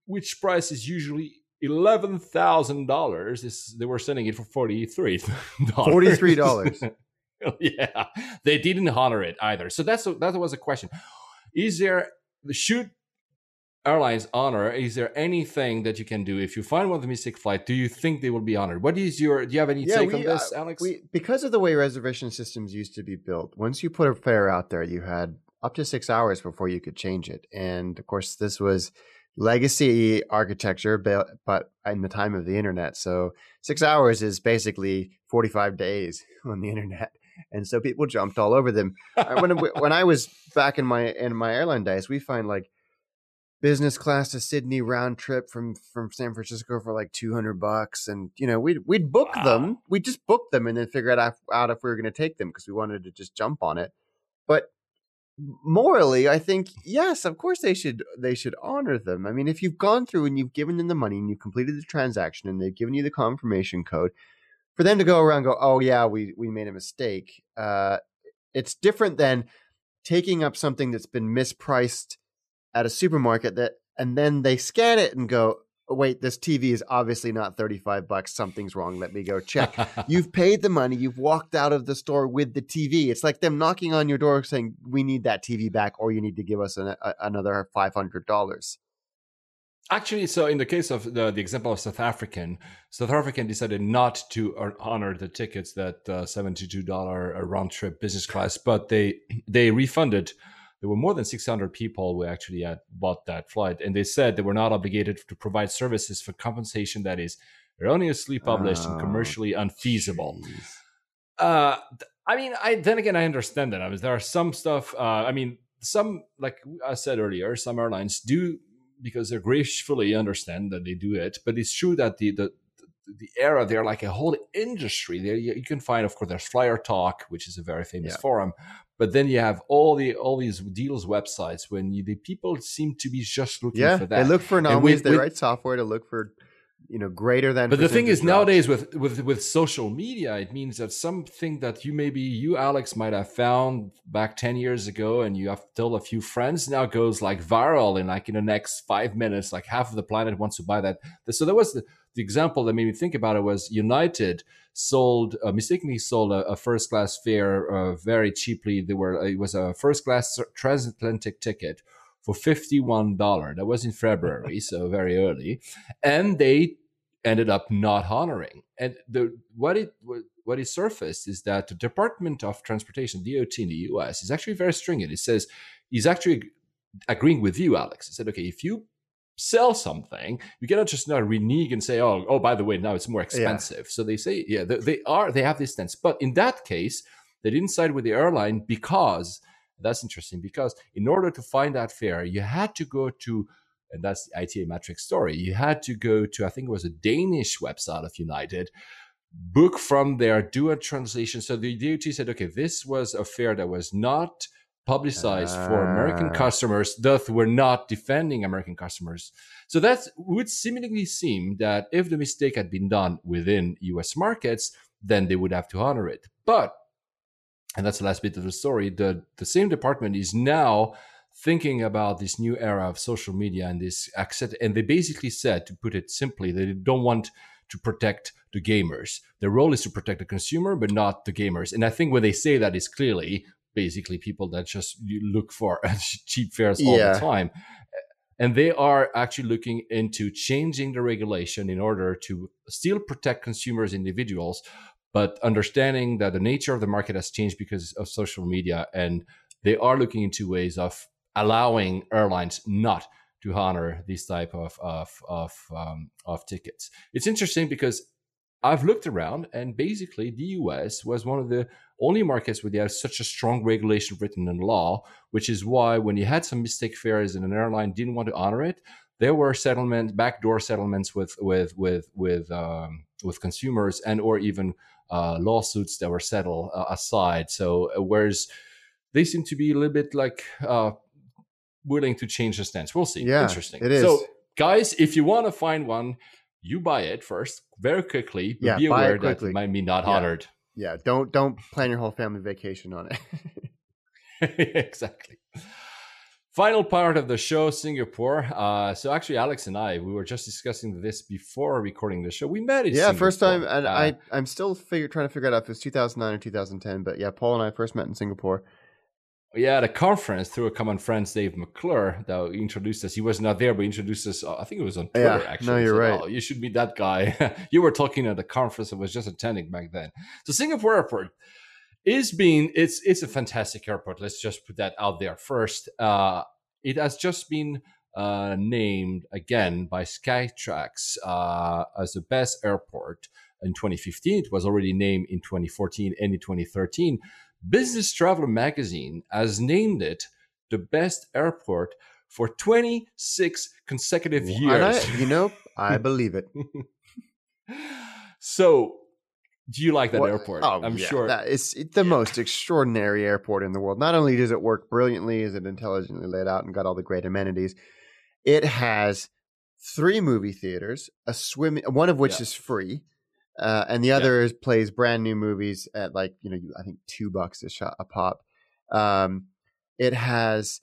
which price is usually eleven thousand dollars. They were selling it for forty three dollars. Forty three dollars. yeah, they didn't honor it either. So that's that was a question. Is there should airlines honor is there anything that you can do? If you find one of the mistake flight do you think they will be honored? What is your do you have any yeah, take we, on this uh, alex? we, because of the way reservation systems used to be built once you put a fare out there you had up to six hours before you could change it. And of course this was legacy architecture but, but in the time of the internet. So six hours is basically 45 days on the internet. And so people jumped all over them. When, when i was back in my in my airline days we find like business class to Sydney round trip from from San Francisco for like 200 bucks and you know we'd we'd book wow. them we'd just booked them and then figure out, out if we were going to take them because we wanted to just jump on it but morally I think yes of course they should they should honor them I mean if you've gone through and you've given them the money and you've completed the transaction and they've given you the confirmation code for them to go around and go, oh yeah, we we made a mistake. Uh, it's different than taking up something that's been mispriced at a supermarket that, and then they scan it and go, oh, wait, this TV is obviously not 35 bucks. Something's wrong. Let me go check. you've paid the money. You've walked out of the store with the TV. It's like them knocking on your door saying, we need that TV back or you need to give us an, a, another $500. Actually, so in the case of the, the example of South African, South African decided not to honor the tickets that uh, $72 round trip business class, but they they refunded there were more than 600 people who actually had bought that flight and they said they were not obligated to provide services for compensation that is erroneously published oh, and commercially unfeasible. uh, i mean i then again i understand that. I mean there are some stuff uh, i mean some like i said earlier some airlines do because they're gracefully understand that they do it but it's true that the the the era they're like a whole industry. There you, you, can find of course there's FlyerTalk which is a very famous yeah. forum but then you have all the all these deals websites when you, the people seem to be just looking yeah, for that. They look for anomalies. They write software to look for you know greater than. But the thing is, drops. nowadays with with with social media, it means that something that you maybe you Alex might have found back ten years ago, and you have told a few friends, now goes like viral in like in the next five minutes. Like half of the planet wants to buy that. So that was the the example that made me think about it was United sold uh, mistakenly sold a, a first class fare uh, very cheaply. There were it was a first class transatlantic ticket for fifty one dollar. That was in February, so very early, and they ended up not honoring. And the what it what it surfaced is that the Department of Transportation (DOT) in the U.S. is actually very stringent. It says he's actually agreeing with you, Alex. He said, okay, if you sell something, you cannot just now renege and say, oh, oh, by the way, now it's more expensive. Yeah. So they say, yeah, they, they, are, they have this stance. But in that case, they didn't side with the airline because that's interesting because in order to find that fare, you had to go to, and that's the ITA Matrix story, you had to go to, I think it was a Danish website of United, book from there, do a translation. So the DOT said, okay, this was a fare that was not publicized uh, for American ah. customers, thus we're not defending American customers. So that would seemingly seem that if the mistake had been done within US markets, then they would have to honor it. But, and that's the last bit of the story, the, the same department is now thinking about this new era of social media and this access. And they basically said, to put it simply, they don't want to protect the gamers. Their role is to protect the consumer, but not the gamers. And I think when they say that is clearly basically people that just look for cheap fares all yeah. the time and they are actually looking into changing the regulation in order to still protect consumers individuals but understanding that the nature of the market has changed because of social media and they are looking into ways of allowing airlines not to honor these type of of of, um, of tickets. It's interesting because I've looked around, and basically, the US was one of the only markets where they have such a strong regulation written in law, which is why when you had some mistake fares and an airline didn't want to honor it, there were settlement, backdoor settlements with with with with um, with consumers, and or even uh, lawsuits that were settled uh, aside. So uh, whereas they seem to be a little bit like uh, willing to change the stance. We'll see. Yeah, Interesting. It is. So guys, if you want to find one you buy it first very quickly, but yeah, be aware that it might be not yeah. honored. Yeah, don't don't plan your whole family vacation on it. exactly. Final part of the show, Singapore. Uh, so actually, Alex and I, we were just discussing this before recording the show. We met. yeah, Singapore. first time, and uh, I I'm still figure, trying to figure out if it's 2009 or 2010. But yeah, Paul and I first met in Singapore yeah, at a conference through a common friend, Dave McClure, that introduced us. He was not there, but introduced us. Uh, I think it was on Twitter. Yeah, actually, no, you're said, right. Oh, you should meet that guy. you were talking at a conference I was just attending back then. So Singapore Airport is being it's it's a fantastic airport. Let's just put that out there first. Uh, it has just been uh, named again by Skytrax uh, as the best airport in 2015. It was already named in 2014 and in 2013. Business Traveler magazine has named it the best airport for 26 consecutive years. I, you know, I believe it. so, do you like that well, airport? Oh, I'm yeah, sure that it's the yeah. most extraordinary airport in the world. Not only does it work brilliantly, is it intelligently laid out and got all the great amenities, it has three movie theaters, a swim, one of which yeah. is free, uh, and the other is plays brand new movies at like you know I think two bucks a shot a pop. Um, it has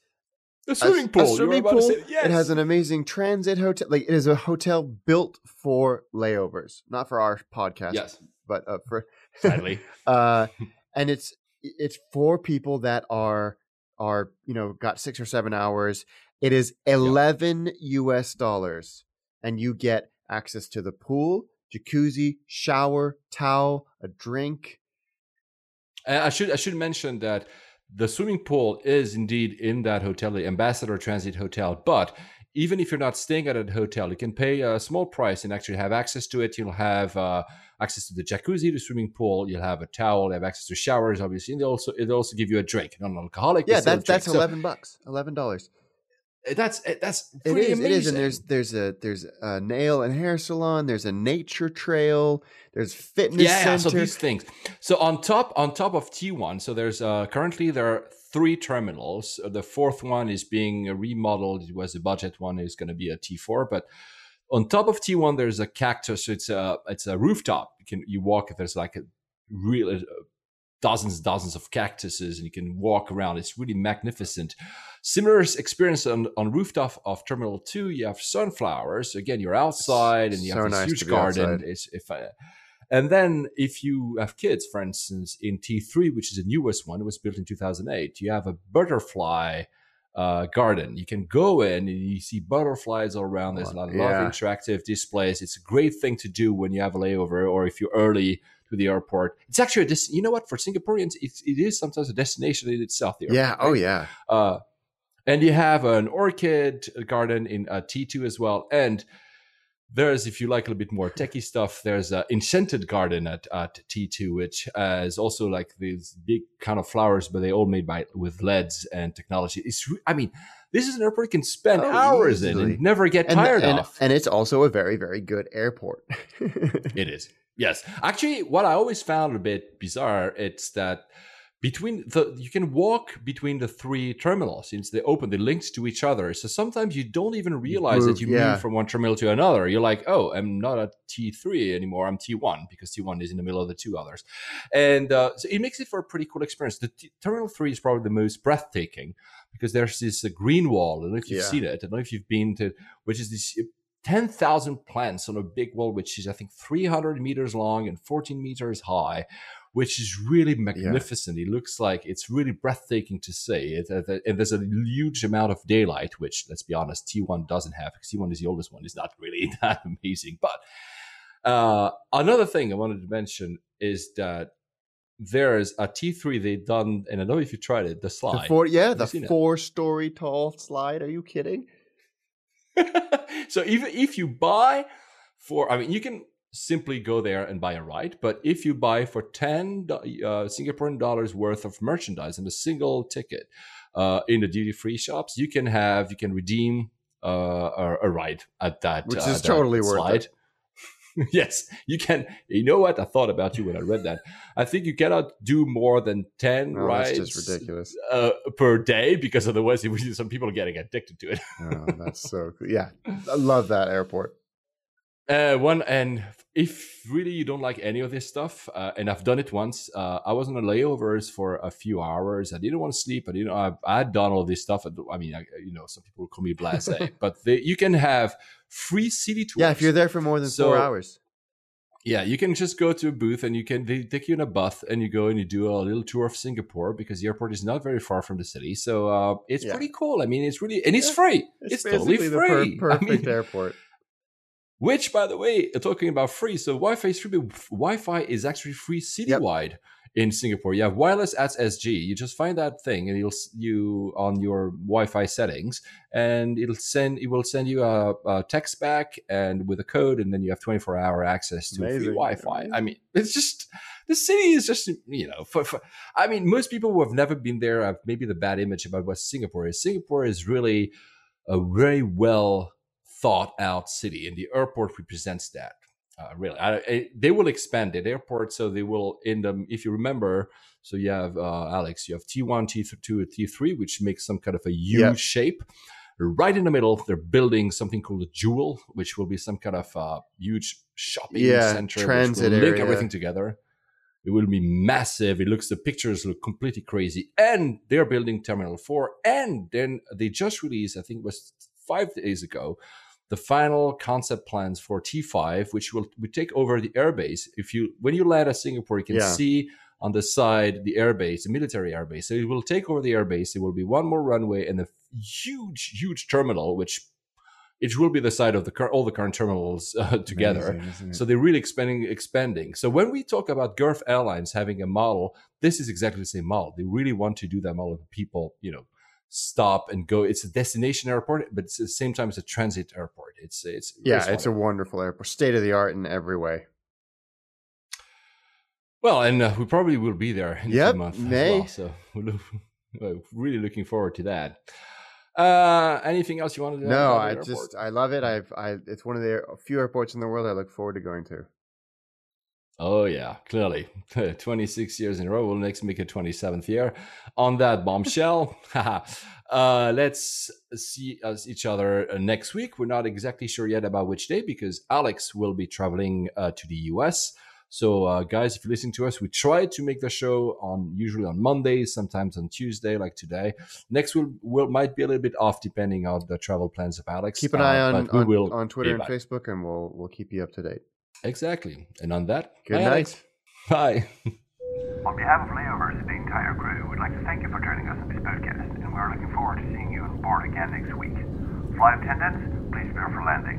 the swimming a, pool. A swimming pool. Say, yes. It has an amazing transit hotel. Like it is a hotel built for layovers, not for our podcast. Yes, but uh, for sadly. uh, and it's it's for people that are are you know got six or seven hours. It is eleven yep. U.S. dollars, and you get access to the pool, jacuzzi, shower, towel, a drink. I should I should mention that the swimming pool is indeed in that hotel, the Ambassador Transit Hotel. But even if you're not staying at a hotel, you can pay a small price and actually have access to it. You'll have uh, access to the jacuzzi, the swimming pool. You'll have a towel. You have access to showers, obviously. And they also it'll also give you a drink, non-alcoholic. Yeah, that's that's eleven bucks, eleven dollars. Eh, that's eh, that's it is amazing. it is and there's there's a there's a nail and hair salon there's a nature trail there's fitness yeah center. so these things so on top on top of t1 so there's uh currently there are three terminals. Uh, the fourth one is being remodeled. It was a budget one. It's going to be a t4 but on top of t1 there's a cactus. It's a it's a rooftop. You can you walk there's like a real uh, dozens dozens of cactuses and you can walk around. It's really magnificent. Similar experience on, on rooftop of Terminal 2, you have sunflowers. Again, you're outside and you so have this nice huge garden. It's, if I, and then if you have kids, for instance, in T3, which is the newest one, it was built in 2008, you have a butterfly uh, garden. You can go in and you see butterflies all around. There's a lot, yeah. of interactive displays. It's a great thing to do when you have a layover or if you're early to the airport. It's actually a des- you know what for Singaporeans it's, it is sometimes a destination in itself. The yeah. Airport, Oh yeah. Uh, and you have an orchid garden in uh, T2 as well. And there's, if you like a little bit more techie stuff, there's an enchanted garden at, at T2, which uh, is also like these big kind of flowers, but they all made by with LEDs and technology. It's, I mean, this is an airport you can spend Oh, hours easily. in and never get And, tired and, of. and it's also a very very good airport. It is. Yes. Actually, what I always found a bit bizarre, it's that between the you can walk between the three terminals since they open they linked to each other. So sometimes you don't even realize Move, that you yeah. move from one terminal to another. You're like oh i'm not at t3 anymore i'm t1 because t1 is in the middle of the two others. And uh, so it makes it for a pretty cool experience. The t- terminal 3 is probably the most breathtaking because there's this uh, green wall. I don't know if you've Yeah. seen it. I don't know if you've been to which is this 10,000 plants on a big wall, which is, I think, 300 meters long and 14 meters high, which is really magnificent. It looks like it's really breathtaking to see. It, uh, and there's a huge amount of daylight, which, let's be honest, T1 doesn't have because T1 is the oldest one. It's not really that amazing. But uh, another thing I wanted to mention is that there's a T3 they've done, and I don't know if you tried it, the the slide. four, yeah, the seen it? four story tall slide. Are you kidding? so even if you buy for, I mean, you can simply go there and buy a ride, but if you buy for ten uh, Singaporean dollars worth of merchandise and a single ticket uh, in the duty free shops, you can have you can redeem uh, a, ride at that, Which uh, is totally worth it. yes, you can. You know what? I thought about you when I read that. I think you cannot do more than ten Oh, rides that's just ridiculous. uh, per day because otherwise, some people are getting addicted to it. Oh, that's so cool. Yeah, I love that airport. Uh, one and if really you don't like any of this stuff, uh, and I've done it once. Uh, I was on a layovers for a few hours. I didn't want to sleep. I didn't. I, I had done all this stuff. I mean, I, you know, some people call me blasé, but they, you can have free city tours. Yeah, if you're there for more than So- four hours. Yeah, you can just go to a booth and you can they take you in a bus and you go and you do a little tour of Singapore because the airport is not very far from the city. So uh, it's Yeah. pretty cool. I mean, it's really and it's Yeah, free. It's, totally basically free. the per- I perfect mean, airport. Which, by the way, uh, talking about free, so Wi-Fi is free. Wi-Fi is actually free citywide in Singapore. You have wireless at SG. You just find that thing, and you'll you on your Wi-Fi settings, and it'll send it will send you a, a text back and with a code, and then you have 24 hour access to free Wi-Fi. I mean, it's just the city is just you know. For, for, I mean, most people who have never been there have maybe the bad image about what Singapore is. Singapore is really a very well thought out city, and the airport represents that. Uh, really, I, I, they will expand the airport, so they will in them. If you remember, so you have uh, Alex, you have T one, T two, T three, which makes some kind of a U shape. Right in the middle, they're building something called a Jewel, which will be some kind of uh, huge shopping Yeah, center, transit link area. everything together. It will be massive. It looks the pictures look completely crazy, and they're building Terminal Four. And then they just released, I think it was five days ago, the final concept plans for T5, which will, will take over the airbase. If you when you land at Singapore, you can Yeah. see on the side the airbase, the military airbase. So it will take over the airbase. It will be one more runway and a huge, huge terminal, which it will be the side of the all the current terminals uh, together. Amazing. So they're really expanding, expanding. So when we talk about Gulf Airlines having a model, this is exactly the same model. They really want to do that model. where People, you know, stop and go. It's a destination airport, but it's at the same time it's a transit airport. It's it's Yeah, it's a wonderful airport, state of the art in every way. well, and uh, we probably will be there in a Yep, few months May. well. So we're really looking forward to that. Uh, anything else you wanted to? No, I airport? just I love it. I've I it's one of the few airports in the world I look forward to going to. Oh yeah, clearly. 26 years in a row. We'll next make it 27th year. On that bombshell, uh, let's see us each other uh, next week. We're not exactly sure yet about which day because Alex will be traveling uh, to the US. So, uh, guys, if you listen to us, we try to make the show on usually on Mondays, sometimes on Tuesday, like today. Next will will might be a little bit off depending on the travel plans of Alex. Keep an uh, eye on on, will on Twitter and back. Facebook, and we'll we'll keep you up to date. Exactly. And on that, Good bye, night. Alex. Bye. On behalf of Layovers and the entire crew, we'd like to thank you for joining us on this podcast, and we're looking forward to seeing you on board again next week. Flight attendants, please prepare for landing.